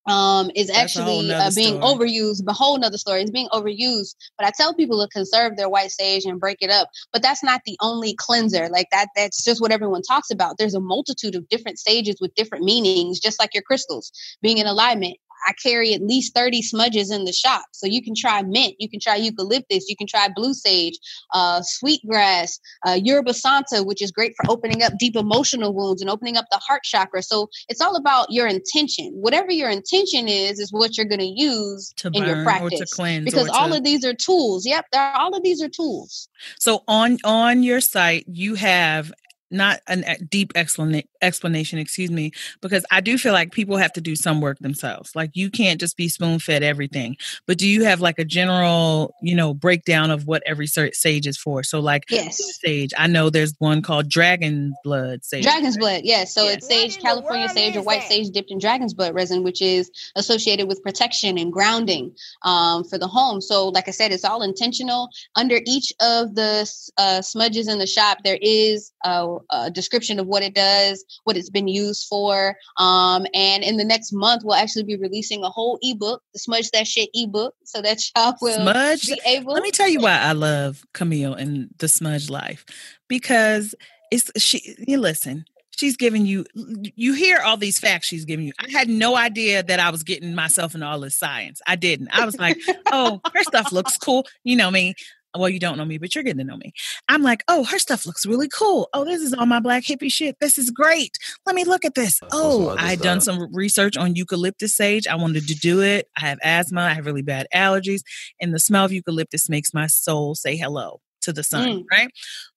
um, is actually uh, being story. overused. A whole nother story. It's being overused. But I tell people to conserve their white sage and break it up. But that's not the only cleanser. Like that, that's just what everyone talks about. There's a multitude of different sages with different meanings, just like your crystals being in alignment. I carry at least 30 smudges in the shop. So you can try mint, you can try eucalyptus, you can try blue sage, uh, sweetgrass, uh, yerba santa, which is great for opening up deep emotional wounds and opening up the heart chakra. So it's all about your intention. Whatever your intention is, is what you're going to use in your practice. Or to cleanse because all to... of these are tools. Yep, all of these are tools. So on on your site, you have not a deep explanation, excuse me, because I do feel like people have to do some work themselves. Like you can't just be spoon fed everything. But do you have like a general, you know, breakdown of what every sage is for? So like yes. sage, I know there's one called dragon blood sage. Dragon's blood, yes. So yes. it's sage, California sage, or white sage dipped in dragon's blood resin, which is associated with protection and grounding um, for the home. So like I said, it's all intentional. Under each of the uh, smudges in the shop, there is a a description of what it does. What it's been used for. Um, and in the next month, we'll actually be releasing a whole ebook, the Smudge That Shit ebook, so that y'all will Smudge. be able. Let me tell you why I love Camille and the Smudged Life because it's she. You listen. She's giving you. You hear all these facts she's giving you. I had no idea that I was getting myself into all this science. I didn't. I was like, oh, her stuff looks cool. You know me. Well, you don't know me, but you're getting to know me. I'm like, oh, her stuff looks really cool. Oh, this is all my black hippie shit. This is great. Let me look at this. Oh, I had done some research on eucalyptus sage. I wanted to do it. I have asthma. I have really bad allergies, and the smell of eucalyptus makes my soul say hello to the sun, Mm. right?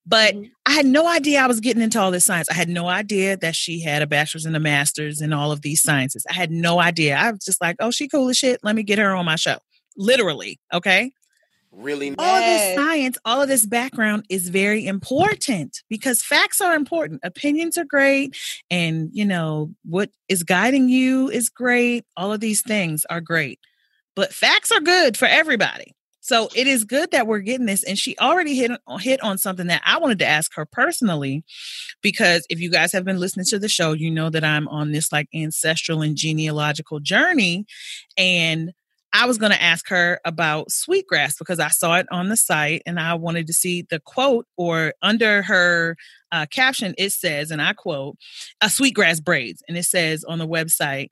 But Mhm. I had no idea I was getting into all this science. I had no idea that she had a bachelor's and a master's in all of these sciences. I had no idea. I was just like, oh, she cool as shit. Let me get her on my show. Literally, okay? Really? all this science, all of this background is very important because facts are important. Opinions are great. And, you know, what is guiding you is great. All of these things are great. But facts are good for everybody. So it is good that we're getting this. And she already hit, hit on something that I wanted to ask her personally, because if you guys have been listening to the show, you know that I'm on this like ancestral and genealogical journey. And I was going to ask her about sweetgrass because I saw it on the site and I wanted to see the quote or under her uh, caption, it says, and I quote, a sweetgrass braids. And it says on the website,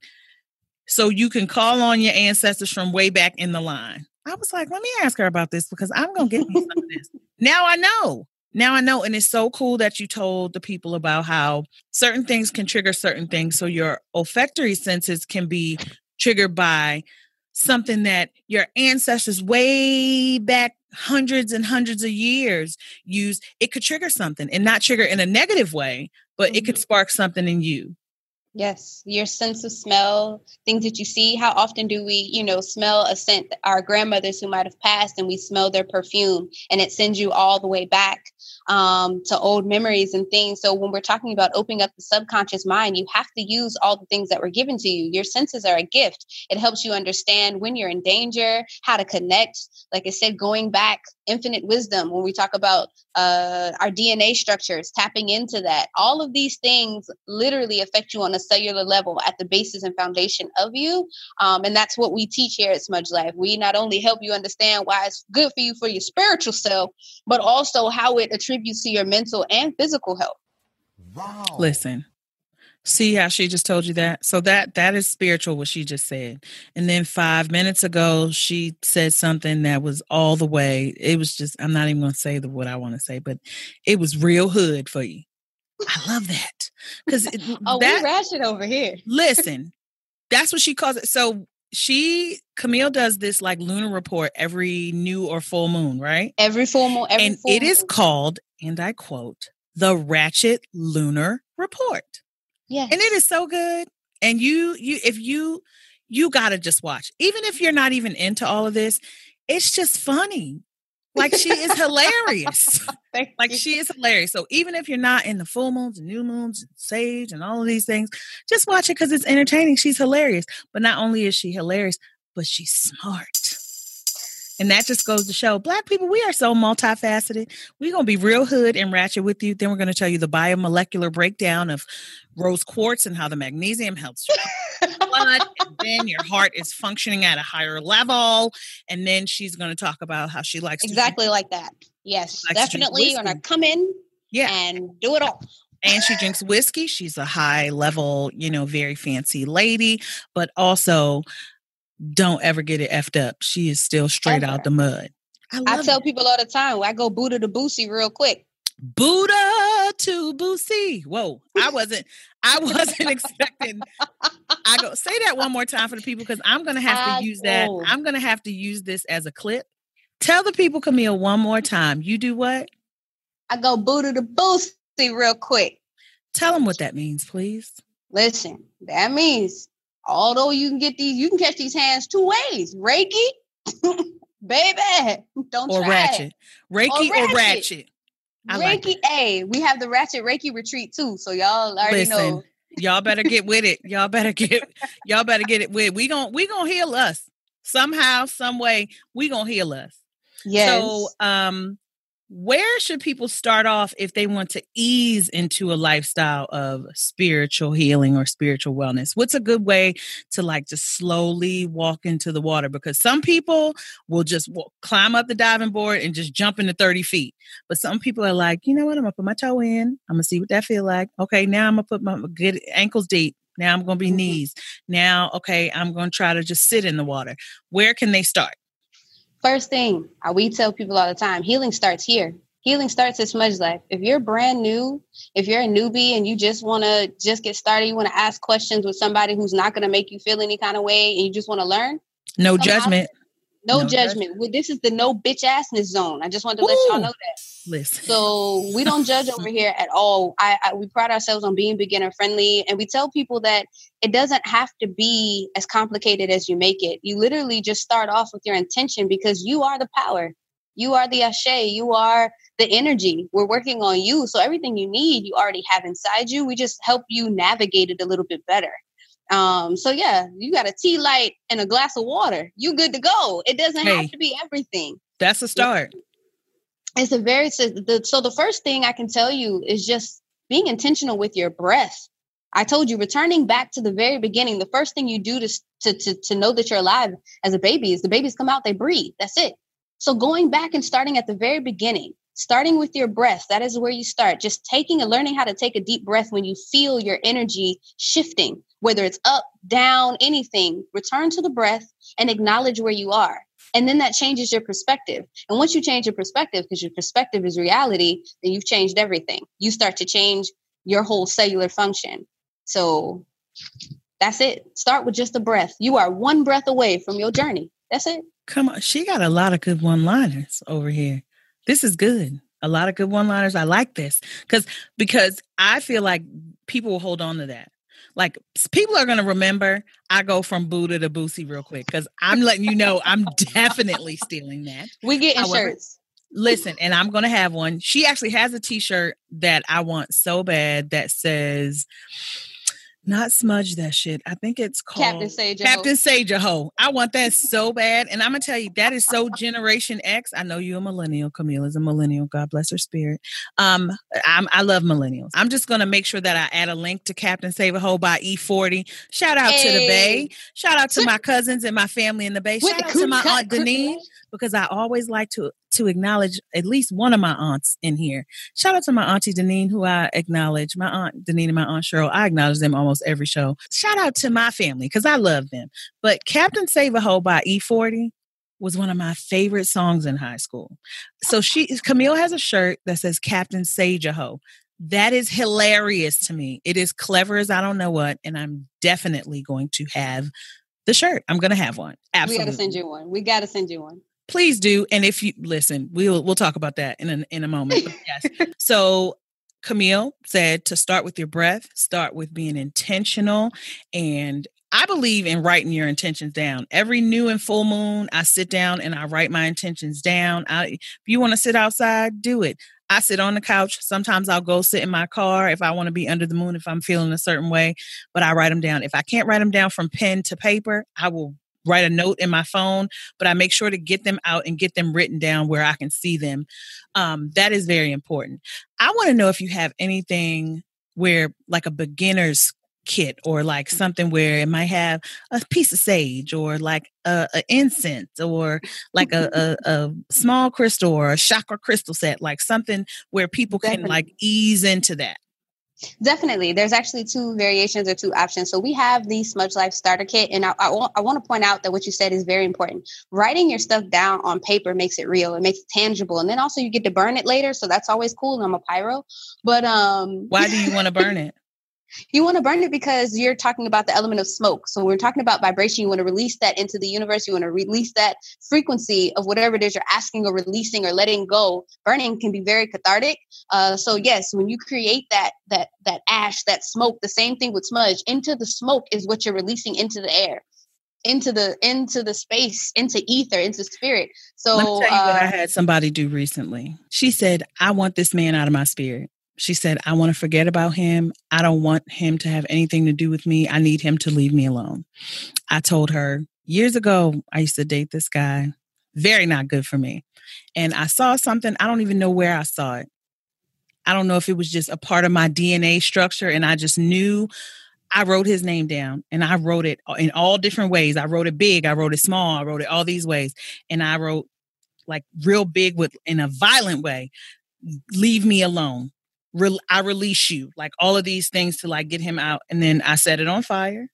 so you can call on your ancestors from way back in the line. I was like, let me ask her about this because I'm going to get me some of this. Now I know. Now I know. And it's so cool that you told the people about how certain things can trigger certain things. So your olfactory senses can be triggered by something that your ancestors way back hundreds and hundreds of years used it could trigger something and not trigger in a negative way but it could mm-hmm. spark something in you Yes, your sense of smell, things that you see. How often do we, you know, smell a scent? Our grandmothers who might have passed, and we smell their perfume, and it sends you all the way back um, to old memories and things. So when we're talking about opening up the subconscious mind, you have to use all the things that were given to you. Your senses are a gift. It helps you understand when you're in danger, how to connect. Like I said, going back, infinite wisdom. When we talk about uh, our DNA structures, tapping into that, all of these things literally affect you on a cellular level at the basis and foundation of you. Um, and that's what we teach here at Smudged Life. We not only help you understand why it's good for you for your spiritual self, but also how it attributes to your mental and physical health. Wow. listen see how she just told you that? So that that is spiritual what she just said. And then five minutes ago she said something that was all the way it was just i'm not even going to say the what i want to say but it was real hood for you. I love that. Because Oh, that we ratchet over here. listen that's what she calls it. So she camille does this like lunar report every new or full moon right? Every full moon, every and full it is moon. called and i quote the ratchet lunar report yes. and it is so good and you you if you you gotta just watch even if you're not even into all of this it's just funny. Like she is hilarious. Like she is hilarious. So even if you're not in the full moons and new moons and sage and all of these things just watch it because it's entertaining. She's hilarious. But not only is she hilarious but she's smart and that just goes to show black people, we are so multifaceted. We're going to be real hood and ratchet with you. Then we're going to tell you the biomolecular breakdown of rose quartz and how the magnesium helps your blood. And then your heart is functioning at a higher level. And then she's going to talk about how she likes to drink- exactly like that. Yes, to definitely. You're gonna come in Yeah. and do it all. and she drinks whiskey. She's a high level, you know, very fancy lady, but also don't ever get it effed up. She is still straight Ever. out the mud. I I tell it. people all the time, I go Buddha to Boosie real quick. Buddha to Boosie. Whoa, I wasn't. I wasn't expecting. I go say that one more time for the people because I'm gonna have I to use that. I'm gonna have to use this as a clip. Tell the people, Camille, one more time. You do what? I go Buddha to Boosie real quick. Tell them what that means, please. Listen, that means although you can get these, you can catch these hands two ways. Reiki, baby. Don't Or try ratchet, Reiki or ratchet. ratchet. I like Reiki, hey, we have the Ratchet Reiki retreat too. So y'all already Listen, know. y'all better get with it. Y'all better get y'all better get it with. We gonna we gonna heal us somehow, some way. We gonna heal us. Yes. So um where should people start off if they want to ease into a lifestyle of spiritual healing or spiritual wellness? What's a good way to like just slowly walk into the water? Because some people will just walk, climb up the diving board and just jump into 30 feet but some people are like you know what? I'm gonna put my toe in. I'm gonna see what that feel like. Okay now i'm gonna put my good ankles deep. Now i'm gonna be mm-hmm. knees. Now okay i'm gonna try to just sit in the water. Where can they start First thing we tell people all the time healing starts here. Healing starts at Smudged Life. If you're brand new, if you're a newbie and you just want to just get started, you want to ask questions with somebody who's not going to make you feel any kind of way and you just want to learn. No judgment. No, no judgment. Well, this is the no bitch assness zone. I just wanted to let y'all know that. Listen. So we don't judge over here at all. I, I, we pride ourselves on being beginner friendly, and we tell people that it doesn't have to be as complicated as you make it. You literally just start off with your intention because you are the power. You are the ashe. You are the energy. We're working on you. So everything you need, you already have inside you. We just help you navigate it a little bit better. Um, so yeah, you got a tea light and a glass of water. You good to go. It doesn't hey, have to be everything. That's a start. It's a very so the, so the first thing I can tell you is just being intentional with your breath. I told you returning back to the very beginning. The first thing you do to to to, to know that you're alive as a baby is the babies come out, they breathe. That's it. So going back and starting at the very beginning, starting with your breath, that is where you start. Just taking and learning how to take a deep breath when you feel your energy shifting whether it's up, down, anything, return to the breath and acknowledge where you are. And then that changes your perspective. And once you change your perspective, because your perspective is reality, then you've changed everything. You start to change your whole cellular function. So that's it. Start with just a breath. You are one breath away from your journey. That's it. Come on. She got a lot of good one liners over here. This is good. A lot of good one liners. I like this because because I feel like people will hold on to that like people are gonna remember I go from Buddha to Boosie real quick because I'm letting you know I'm definitely stealing that. We get shirts. Listen, and I'm gonna have one. She actually has a T-shirt that I want so bad that says not smudge that shit. I think it's called Captain Sage. Captain. I want that so bad. And I'm gonna tell you, that is so Generation X. I know you're a millennial. Camille is a millennial. God bless her spirit. Um, I'm, i love millennials. I'm just gonna make sure that I add a link to Captain Save a Ho by E40. Shout out hey. to the Bay. Shout out to my cousins and my family in the Bay. Shout out to my aunt Denise because I always like to to acknowledge at least one of my aunts in here. Shout out to my auntie Deneen, who I acknowledge. My aunt Deneen and my aunt Cheryl, I acknowledge them almost every show. Shout out to my family because I love them. But Captain Save a Ho by E40 was one of my favorite songs in high school. So she Camille has a shirt that says Captain Sage a Ho. That is hilarious to me. It is clever as I don't know what, and I'm definitely going to have the shirt. I'm going to have one. Absolutely. We got to send you one. We got to send you one please do. And if you listen, we'll we'll talk about that in a, in a moment. yes. So Camille said to start with your breath, start with being intentional. And I believe in writing your intentions down. Every new and full moon, I sit down and I write my intentions down. I, if you want to sit outside, do it. I sit on the couch. Sometimes I'll go sit in my car if I want to be under the moon, if I'm feeling a certain way, but I write them down. If I can't write them down from pen to paper, I will write a note in my phone, but I make sure to get them out and get them written down where I can see them. Um, that is very important. I want to know if you have anything where, like a beginner's kit or like something where it might have a piece of sage or like a, a incense or like a, a, a, small crystal or a chakra crystal set like something where people can like ease into that Definitely. There's actually two variations or two options. So we have the Smudged Life Starter Kit. And I, I, want, I want to point out that what you said is very important. Writing your stuff down on paper makes it real, it makes it tangible. And then also you get to burn it later. So that's always cool. And I'm a pyro. But um why do you want to burn it? You want to burn it because you're talking about the element of smoke. So we're talking about vibration. You want to release that into the universe. You want to release that frequency of whatever it is you're asking or releasing or letting go. Burning can be very cathartic. Uh, so yes, when you create that that that ash, that smoke, the same thing with smudge. Into the smoke is what you're releasing into the air into the into the space into ether into spirit so Let me tell you uh, what i had somebody do recently she said i want this man out of my spirit she said, I want to forget about him. I don't want him to have anything to do with me. I need him to leave me alone. I told her years ago, I used to date this guy. very not good for me. And I saw something, I don't even know where I saw it. I don't know if it was just a part of my DNA structure and I just knew I wrote his name down and I wrote it in all different ways. I wrote it big, I wrote it small, I wrote it all these ways. And I wrote like real big with in a violent way, leave me alone. Re- I release you, like all of these things to like get him out. And then I set it on fire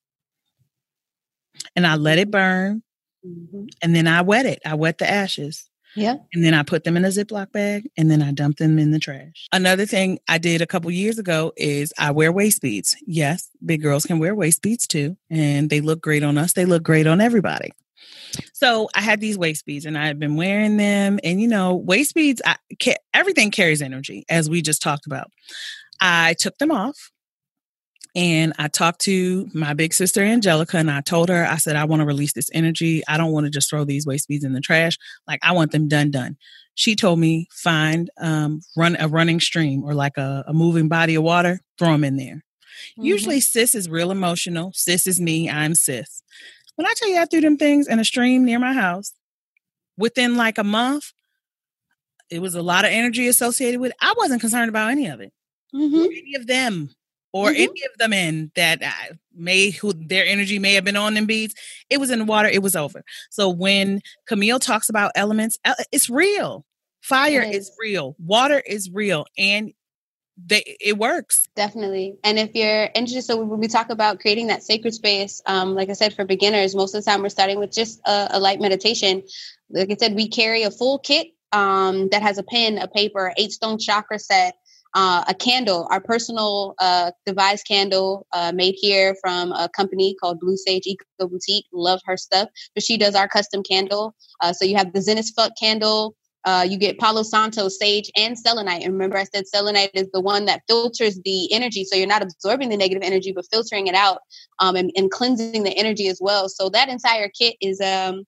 and I let it burn. Mm-hmm. And then I wet it. I wet the ashes. Yeah. And then I put them in a Ziploc bag and then I dump them in the trash. Another thing I did a couple years ago is I wear waist beads. Yes, big girls can wear waist beads too. And they look great on us. They look great on everybody. So I had these waist beads and I had been wearing them. And you know, waist beads, I, everything carries energy, as we just talked about. I took them off and I talked to my big sister Angelica and I told her, I said, I want to release this energy. I don't want to just throw these waist beads in the trash. Like I want them done, done. She told me, find um, run a running stream or like a, a moving body of water, throw them in there. Mm-hmm. Usually sis is real emotional. Sis is me, I'm sis. When I tell you I threw them things in a stream near my house, within like a month, it was a lot of energy associated with it. I wasn't concerned about any of it. Mm-hmm. Any of them or mm-hmm. any of the men that uh, may who their energy may have been on them beads it was in the water it was over so when camille talks about elements it's real fire is. is real water is real and they it works definitely and if you're interested so when we talk about creating that sacred space um, like i said for beginners most of the time we're starting with just a, a light meditation like i said we carry a full kit um, that has a pen a paper eight stone chakra set uh, a candle, our personal uh, device candle uh, made here from a company called Blue Sage Eco Boutique. Love her stuff. But she does our custom candle. Uh, so you have the Zenith Fuck candle. Uh, you get Palo Santo, sage, and selenite. And remember, I said selenite is the one that filters the energy. So you're not absorbing the negative energy, but filtering it out um, and, and, cleansing the energy as well. So that entire kit is um,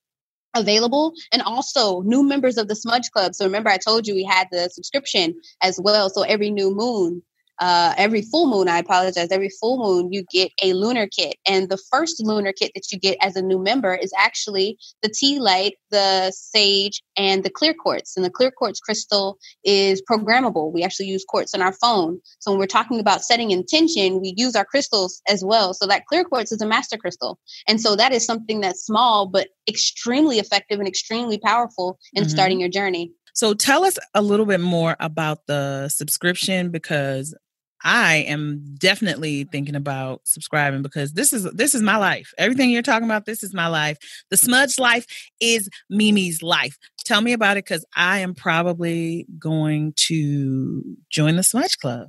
available and also new members of the smudge club so remember i told you we had the subscription as well so every new moon uh, every full moon, I apologize, every full moon, you get a lunar kit. And the first lunar kit that you get as a new member is actually the tea light, the sage, and the clear quartz. And the clear quartz crystal is programmable. We actually use quartz on our phone. So when we're talking about setting intention, we use our crystals as well. So that clear quartz is a master crystal. And so that is something that's small, but extremely effective and extremely powerful in mm-hmm. starting your journey. So tell us a little bit more about the subscription because I am definitely thinking about subscribing because this is this is my life. Everything you're talking about, this is my life. The Smudged Life is MeMe's life. Tell me about it because I am probably going to join the smudge club.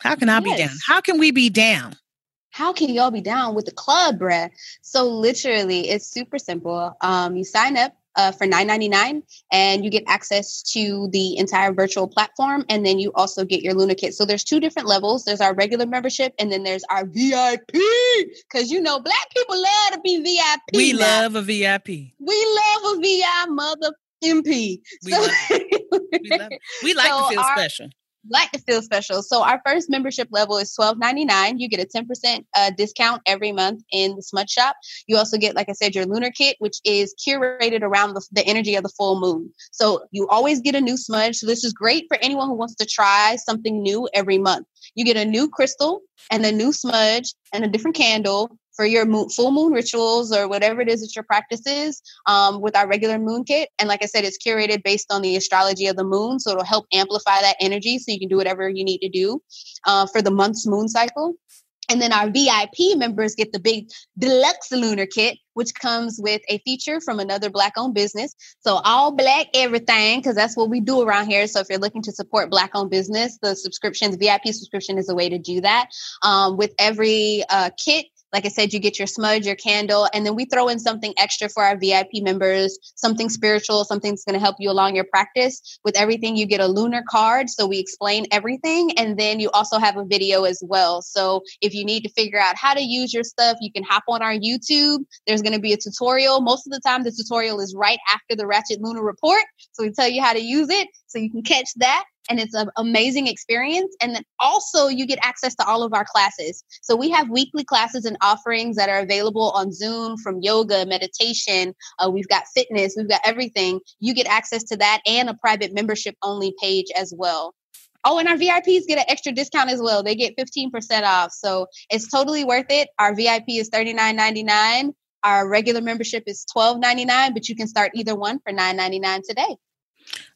How can I yes. be down? How can we be down? How can y'all be down with the club, bruh? So literally, it's super simple. Um, you sign up uh, for $9.99 and you get access to the entire virtual platform and then you also get your Lunar Kit. So there's two different levels. There's our regular membership and then there's our vip because you know black people love to be vip we now. love a vip we love a vip mother mp we, so, love we, love we like so to feel our, special like to feel special. So our first membership level is twelve ninety nine. You get a ten percent uh, discount every month in the Smudge Shop. You also get, like I said, your Lunar Kit, which is curated around the, the energy of the full moon. So you always get a new smudge. So this is great for anyone who wants to try something new every month. You get a new crystal and a new smudge and a different candle for your moon, full moon rituals or whatever it is that your practice is um, with our regular moon kit. And like I said, it's curated based on the astrology of the moon. So it'll help amplify that energy so you can do whatever you need to do uh, for the month's moon cycle. And then our VIP members get the big deluxe lunar kit, which comes with a feature from another Black owned business. So, all Black everything, because that's what we do around here. So, if you're looking to support Black owned business, the subscriptions, VIP subscription is a way to do that. Um, with every uh, kit, like I said, you get your smudge, your candle, and then we throw in something extra for our VIP members, something spiritual, something that's going to help you along your practice. With everything, you get a lunar card. So we explain everything. And then you also have a video as well. So if you need to figure out how to use your stuff, you can hop on our YouTube. There's going to be a tutorial. Most of the time, the tutorial is right after the Ratchet Lunar report. So we tell you how to use it. So you can catch that. And it's an amazing experience. And then also you get access to all of our classes. So we have weekly classes and offerings that are available on Zoom from yoga, meditation. Uh, we've got fitness, we've got everything. You get access to that and a private membership only page as well. Oh, and our VIPs get an extra discount as well. They get 15% off. So it's totally worth it. Our VIP is $39.99. Our regular membership is $12.99, but you can start either one for $9.99 today.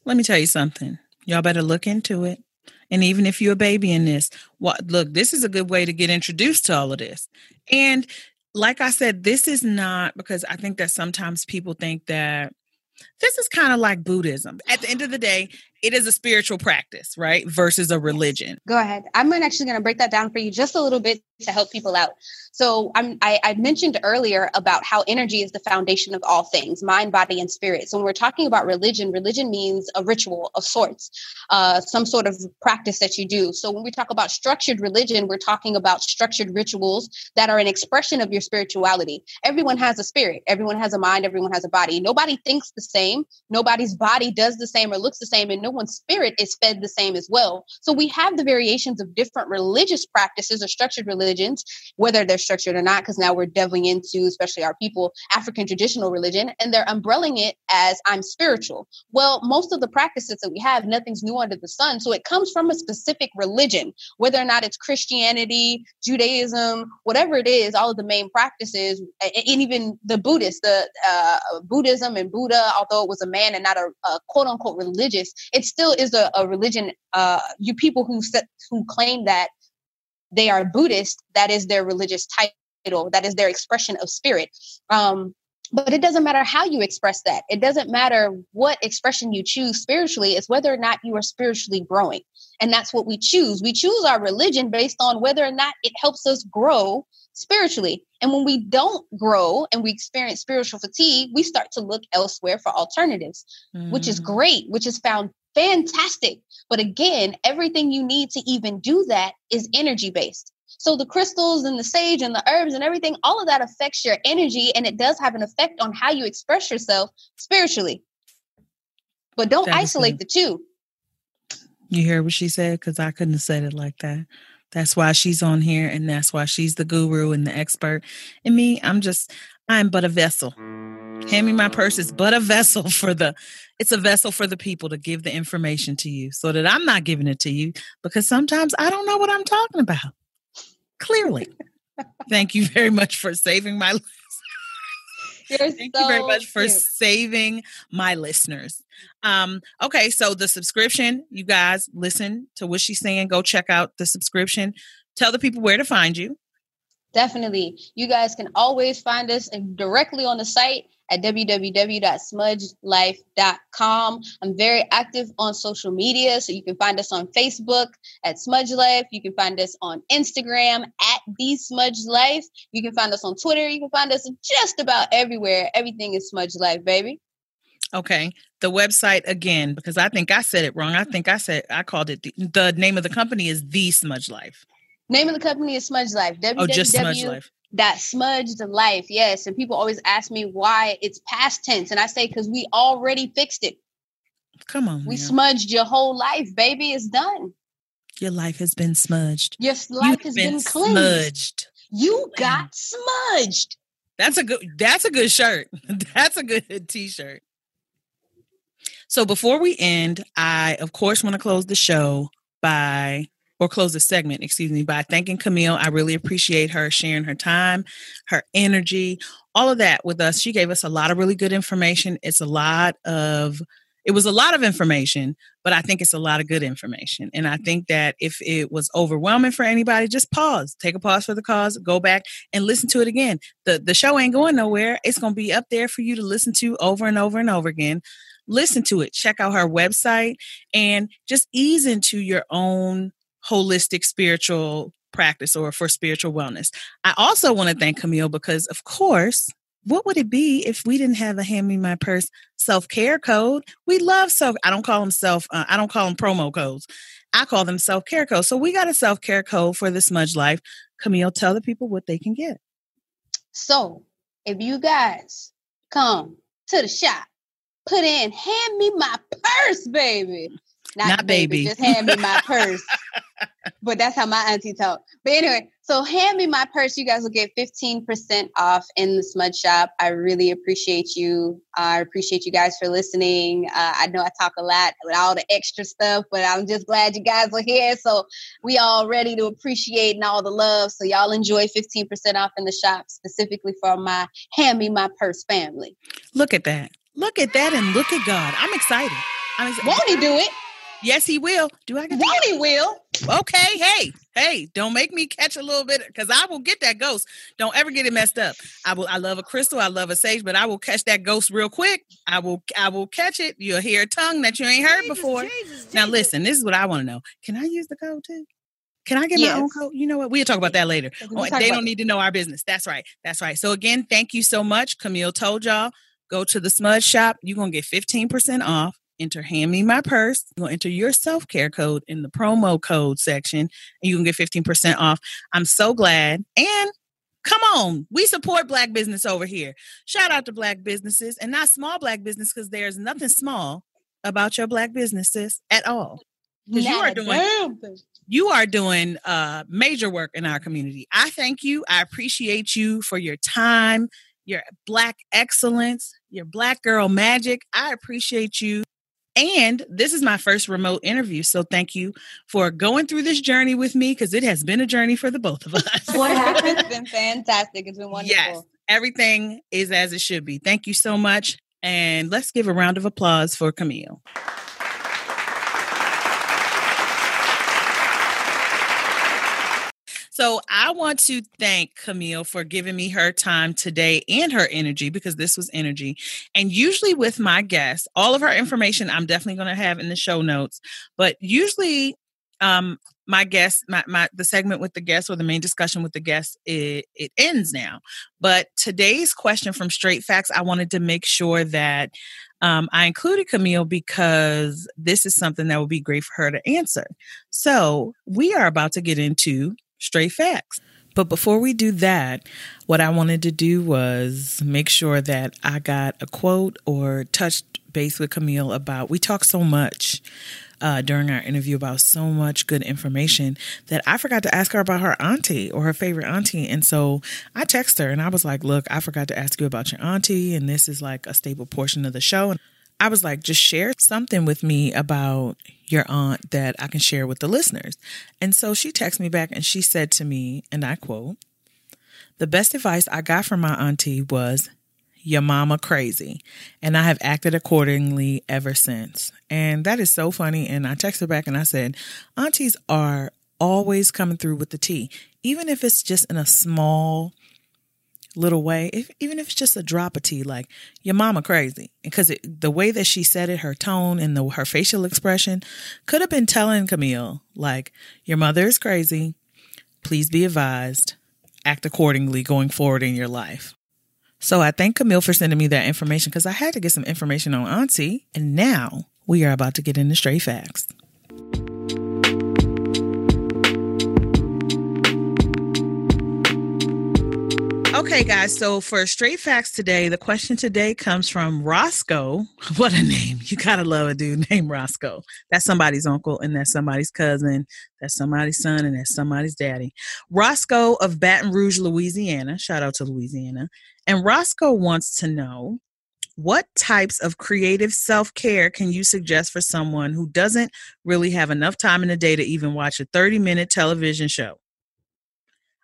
Let me tell you something. Y'all better look into it. And even if you're a baby in this, what look, this is a good way to get introduced to all of this. And like I said, this is not because I think that sometimes people think that this is kind of like Buddhism. At the end of the day, it is a spiritual practice, right? Versus a religion. Go ahead. I'm actually going to break that down for you just a little bit to help people out. So I'm, I, I mentioned earlier about how energy is the foundation of all things, mind, body, and spirit. So when we're talking about religion, religion means a ritual of sorts, uh, some sort of practice that you do. So when we talk about structured religion, we're talking about structured rituals that are an expression of your spirituality. Everyone has a spirit, everyone has a mind, everyone has a body. Nobody thinks the same, nobody's body does the same or looks the same, and no one's spirit is fed the same as well. So we have the variations of different religious practices or structured religions, whether they're structured or not, because now we're delving into, especially our people, African traditional religion, and they're umbrelling it as I'm spiritual. Well, most of the practices that we have, nothing's new under the sun. So it comes from a specific religion, whether or not it's Christianity, Judaism, whatever it is, all of the main practices, and even the Buddhist, the uh, Buddhism and Buddha, although it was a man and not a, a quote unquote religious, it still is a, a religion. Uh, you people who set, who claim that they are Buddhist, that is their religious title, that is their expression of spirit. Um, but it doesn't matter how you express that. It doesn't matter what expression you choose spiritually, it's whether or not you are spiritually growing. And that's what we choose. We choose our religion based on whether or not it helps us grow spiritually. And when we don't grow and we experience spiritual fatigue, we start to look elsewhere for alternatives, mm. which is mm. great, which is found fantastic. But again, everything you need to even do that is energy based. So the crystals and the sage and the herbs and everything, all of that affects your energy and it does have an effect on how you express yourself spiritually. But don't isolate the two. You hear what she said? Because I couldn't have said it like that. That's why she's on here and that's why she's the guru and the expert. And me, I'm just, I'm but a vessel. Hand me my purse is but a vessel for the it's a vessel for the people to give the information to you so that I'm not giving it to you because sometimes I don't know what I'm talking about. Clearly. Thank you very much for saving my You're Thank so you very much for cute. saving my listeners. Um, okay, so the subscription, you guys listen to what she's saying. Go check out the subscription. Tell the people where to find you. Definitely. You guys can always find us directly on the site at www.smudgedlife.com. I'm very active on social media, so you can find us on Facebook at Smudged Life. You can find us on Instagram at The Smudged Life. You can find us on Twitter. You can find us just about everywhere. Everything is Smudged Life, baby. Okay. The website again, because I think I said it wrong. I think I said I called it the, the name of the company is The Smudged Life. Name of the company is Smudged Life. Oh, just Smudged Life. That smudged life, yes. And people always ask me why it's past tense, and I say because we already fixed it. Come on, We now. smudged your whole life, baby. It's done. your life has been smudged. Your life You've has been, cleansed. smudged. You got smudged. That's a good. That's a good shirt. That's a good T-shirt. So before we end, I of course want to close the show by or close the segment, excuse me, by thanking Camille. I really appreciate her sharing her time, her energy, all of that with us. She gave us a lot of really good information. It's a lot of it was a lot of information, but I think it's a lot of good information. And I think that if it was overwhelming for anybody, just pause, take a pause for the cause, go back and listen to it again. The the show ain't going nowhere. It's going to be up there for you to listen to over and over and over again. Listen to it. Check out her website and just ease into your own holistic spiritual practice or for spiritual wellness. I also want to thank Camille because, of course, what would it be if we didn't have a hand me my purse self care code? We love self. I don't call them self. Uh, I don't call them promo codes. I call them self care codes. So we got a self care code for the Smudged Life. Camille, tell the people what they can get. So if you guys come to the shop, put in hand me my purse, baby. Not, Not baby. baby. Just hand me my purse. but that's how my auntie talk. But anyway, so hand me my purse. You guys will get 15% off in the smud shop. I really appreciate you. I appreciate you guys for listening. Uh, I know I talk a lot with all the extra stuff, but I'm just glad you guys are here. So we all ready to appreciate and all the love. So y'all enjoy 15% off in the shop specifically for my hand me my purse family. Look at that. Look at that and look at God. I'm excited. I'm excited. Won't he do it? Yes, he will. Do I get Won't he will? Okay, hey, hey, don't make me catch a little bit because I will get that ghost. Don't ever get it messed up. I will I love a crystal, I love a sage, but I will catch that ghost real quick. I will I will catch it. You'll hear a tongue that you ain't heard before. now listen, this is what I want to know. Can I use the code too? Can I get my own code? You know what? We'll talk about that later. We'll Oh, they don't it. need to know our business. That's right. That's right. So again, thank you so much. Camille told y'all, go to the smudge shop. You're gonna get 15% off. Enter hand me my purse. You're gonna enter your self-care code in the promo code section, and you can get 15% off. I'm so glad. And come on, we support black business over here. Shout out to black businesses and not small black business because there's nothing small about your black businesses at all. you are doing you are doing uh major work in our community. I thank you. I appreciate you for your time, your black excellence, your black girl magic. I appreciate you. And this is my first remote interview. So thank you for going through this journey with me because it has been a journey for the both of us. what happened? it's been fantastic. It's been wonderful. Yes, everything is as it should be. Thank you so much. And let's give a round of applause for Camille. So I want to thank Camille for giving me her time today and her energy because this was energy. And usually with my guests, all of her information I'm definitely going to have in the show notes. But usually, um, my guest, my, my the segment with the guest or the main discussion with the guest, it, it ends now. But today's question from Straight Facts, I wanted to make sure that um, I included Camille because this is something that would be great for her to answer. So we are about to get into straight facts. But before we do that, what I wanted to do was make sure that I got a quote or touched base with Camille about. We talked so much uh, during our interview about so much good information that I forgot to ask her about her auntie or her favorite auntie. And so I texted her and I was like, Look, I forgot to ask you about your auntie, and this is like a staple portion of the show. And I was like, just share something with me about your aunt that I can share with the listeners. And so she texted me back and she said to me, and I quote, The best advice I got from my auntie was, Your mama crazy. And I have acted accordingly ever since. And that is so funny. And I texted back and I said, Aunties are always coming through with the tea, even if it's just in a small, little way, if, even if it's just a drop of tea, like your mama crazy, because it, the way that she said it, her tone and the her facial expression could have been telling Camille like your mother is crazy. Please be advised. Act accordingly going forward in your life. So I thank Camille for sending me that information because I had to get some information on Auntie, and now we are about to get into straight facts. Okay, guys. So for straight facts today, the question today comes from Roscoe. What a name. You gotta love a dude named Roscoe. That's somebody's uncle, and that's somebody's cousin, that's somebody's son, and that's somebody's daddy. Roscoe of Baton Rouge, Louisiana. Shout out to Louisiana. And Roscoe wants to know what types of creative self care can you suggest for someone who doesn't really have enough time in the day to even watch a 30 minute television show?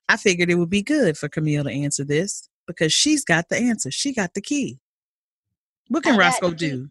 I figured it would be good for Camille to answer this because she's got the answer. She got the key. What can Roscoe key. do?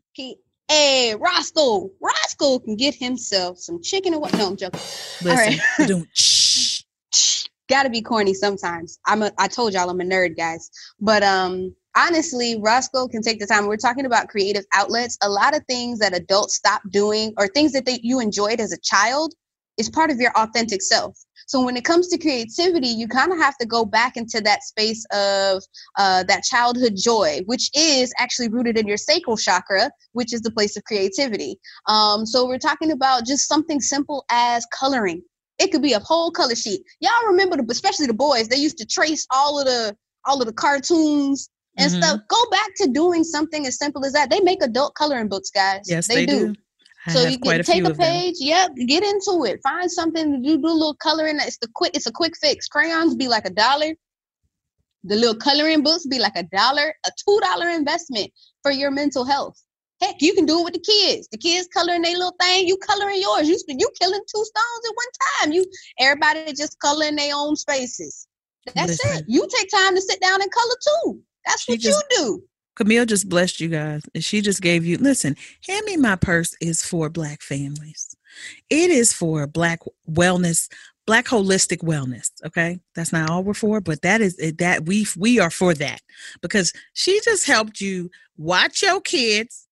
Hey, Roscoe. Roscoe can get himself some chicken or what? No, I'm joking. All Listen, right. doing shh. Gotta be corny sometimes. I'm a. I told y'all I'm a nerd, guys. But um, honestly, Roscoe can take the time. We're talking about creative outlets. A lot of things that adults stop doing, or things that they, you enjoyed as a child, is part of your authentic self. So when it comes to creativity, you kind of have to go back into that space of uh, that childhood joy, which is actually rooted in your sacral chakra, which is the place of creativity. Um, so we're talking about just something simple as coloring. It could be a whole color sheet. Y'all remember, the, especially the boys, they used to trace all of the all of the cartoons and Mhm. stuff. Go back to doing something as simple as that. They make adult coloring books, guys. Yes, they, do. I so you can take a page, yep, get into it. Find something, you do a little coloring. It's the quick, it's a quick fix. Crayons be like a dollar. The little coloring books be like a dollar, a two dollar investment for your mental health. Heck, you can do it with the kids. The kids coloring their little thing, you coloring yours. You you killing two stones at one time. You everybody just coloring their own spaces. That's it. You take time to sit down and color too. That's She what just- you do. Camille just blessed you guys. And she just gave you, listen, Hand Me My Purse is for Black families. It is for Black wellness, Black holistic wellness. Okay. That's not all we're for, but that is it- that we, we are for that because she just helped you watch your kids,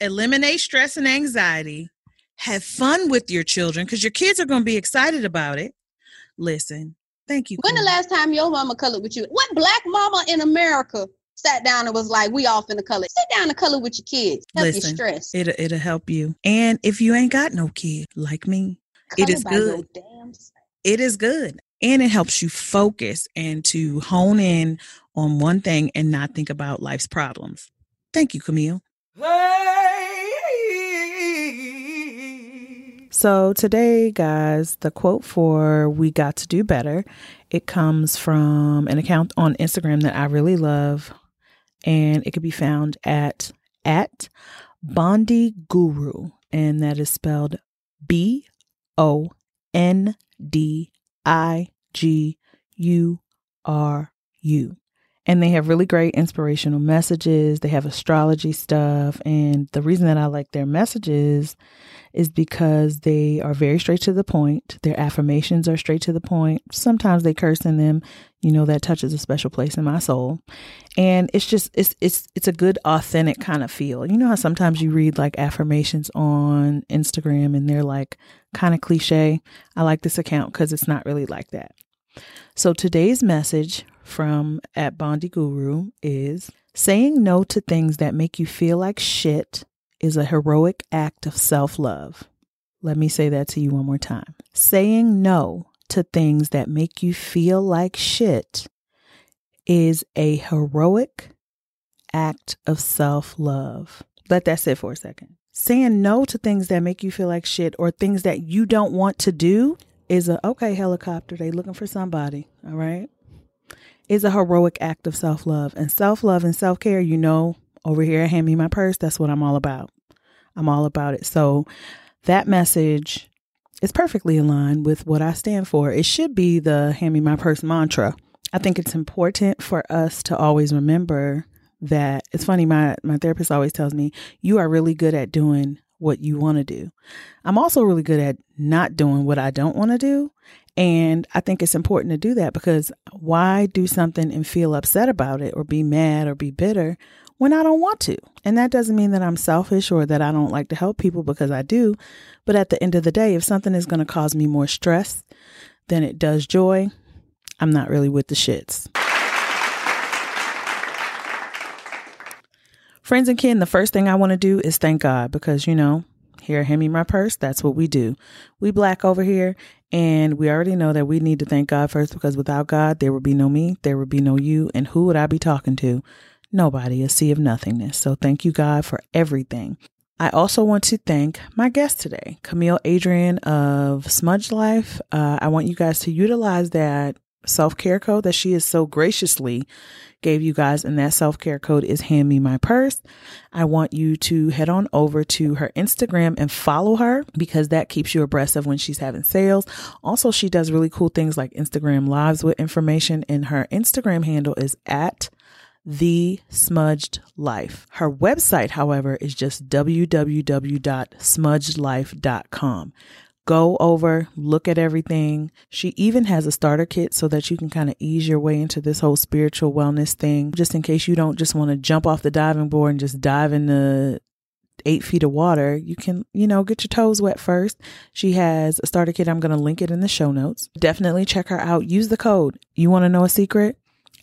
eliminate stress and anxiety, have fun with your children because your kids are going to be excited about it. Listen, thank you. When the last time your mama colored with you? What black mama in America sat down and was like, "We off in the color"? Sit down and color with your kids. Help your stress. It'll, it'll help you. And if you ain't got no kid like me, it Color is by your good. damn it is good and it helps you focus and to hone in on one thing and not think about life's problems. Thank you, Camille. So today, guys, the quote for "We Got to Do Better" it comes from an account on Instagram that I really love, and it could be found at at Bondi Guru, and that is spelled B O N D I G U R U. And they have really great inspirational messages. They have astrology stuff. And the reason that I like their messages is because they are very straight to the point. Their affirmations are straight to the point. Sometimes they curse in them. You know, that touches a special place in my soul. And it's just it's it's it's a good authentic kind of feel. You know how sometimes you read like affirmations on Instagram and they're like kind of cliche. I like this account because it's not really like that. So today's message from at Bondi Guru is saying no to things that make you feel like shit is a heroic act of self-love. Let me say that to you one more time. Saying no to things that make you feel like shit is a heroic act of self-love. Let that sit for a second. Saying no to things that make you feel like shit or things that you don't want to do is a okay helicopter. They looking for somebody. All right. Is a heroic act of self love. And self love and self care, you know, over here Hand Me My Purse, that's what I'm all about. I'm all about it. So that message is perfectly aligned with what I stand for. It should be the Hand Me My Purse mantra. I think it's important for us to always remember that it's funny, my, my therapist always tells me, you are really good at doing what you want to do. I'm also really good at not doing what I don't want to do. And I think it's important to do that because why do something and feel upset about it or be mad or be bitter when I don't want to? And that doesn't mean that I'm selfish or that I don't like to help people because I do. But at the end of the day, if something is going to cause me more stress than it does joy, I'm not really with the shits. Friends and kin, the first thing I want to do is thank God because, you know, here, hand me my purse. That's what we do. We black over here, and we already know that we need to thank God first because without God, there would be no me, there would be no you, and who would I be talking to? Nobody, a sea of nothingness. So thank you, God, for everything. I also want to thank my guest today, Camille Adrienne of Smudged Life. Uh, I want you guys to utilize that self care code that she is so graciously gave you guys, and that self care code is Hand Me My Purse. I want you to head on over to her Instagram and follow her because that keeps you abreast of when she's having sales. Also, she does really cool things like Instagram lives with information, and her Instagram handle is at the smudged life. Her website, however, is just www.smudgedlife.com. Go over, look at everything. She even has a starter kit so that you can kind of ease your way into this whole spiritual wellness thing, just in case you don't just want to jump off the diving board and just dive in the eight feet of water. You can, you know, get your toes wet first. She has a starter kit. I'm going to link it in the show notes. Definitely check her out. Use the code. You want to know a secret?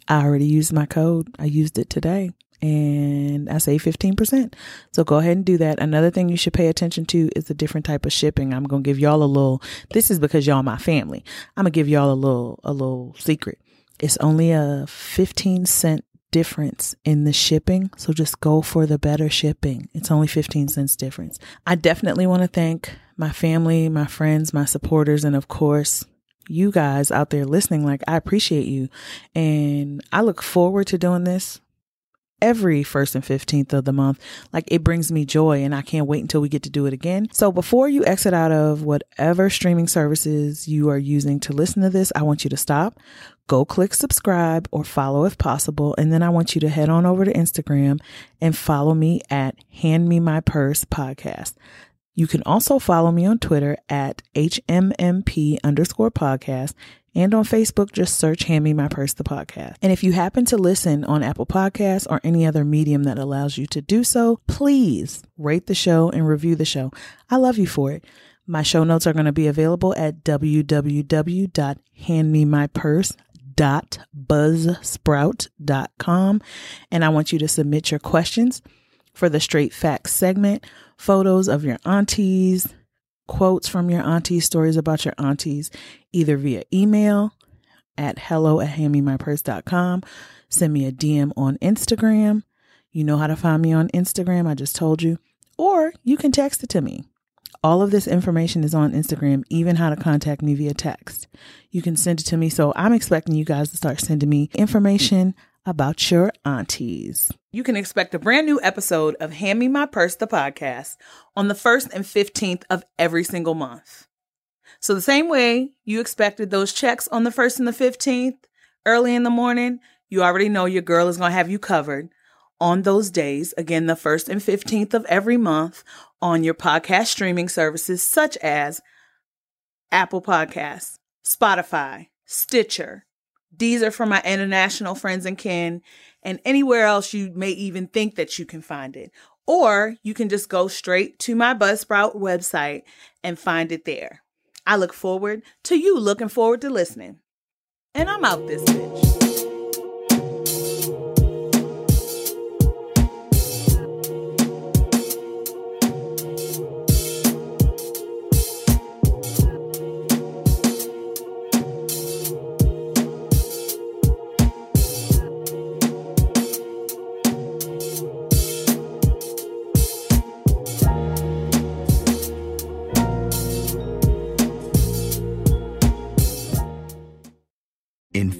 I already used my code. I used it today and I say 15%. So go ahead and do that. Another thing you should pay attention to is the different type of shipping. I'm going to give y'all a little, this is because y'all my family. I'm going to give y'all a little, a little secret. It's only a 15 cent difference in the shipping. So just go for the better shipping. It's only 15 cents difference. I definitely want to thank my family, my friends, my supporters, and of course, you guys out there listening. Like, I appreciate you. And I look forward to doing this every first and 15th of the month. Like it brings me joy and I can't wait until we get to do it again. So before you exit out of whatever streaming services you are using to listen to this, I want you to stop, go click subscribe or follow if possible. And then I want you to head on over to Instagram and follow me at Hand Me My Purse podcast. You can also follow me on Twitter at HMMP underscore podcast and on Facebook, just search Hand Me My Purse, the podcast. And if you happen to listen on Apple Podcasts or any other medium that allows you to do so, please rate the show and review the show. I love you for it. My show notes are going to be available at www.handmemypurse.buzzsprout.com. And I want you to submit your questions for the Straight Facts segment, photos of your aunties, quotes from your aunties, stories about your aunties, either via email at hello at handmemypurse.com. Send me a DM on Instagram. You know how to find me on Instagram. I just told you. Or you can text it to me. All of this information is on Instagram, even how to contact me via text. You can send it to me. So I'm expecting you guys to start sending me information about your aunties. You can expect a brand new episode of Hand Me My Purse, the podcast, on the 1st and 15th of every single month. So, the same way you expected those checks on the 1st and the 15th early in the morning, you already know your girl is going to have you covered on those days, again, the 1st and 15th of every month on your podcast streaming services such as Apple Podcasts, Spotify, Stitcher, these are for my international friends and kin, and anywhere else you may even think that you can find it. Or you can just go straight to my Buzzsprout website and find it there. I look forward to you looking forward to listening. And I'm out this bitch.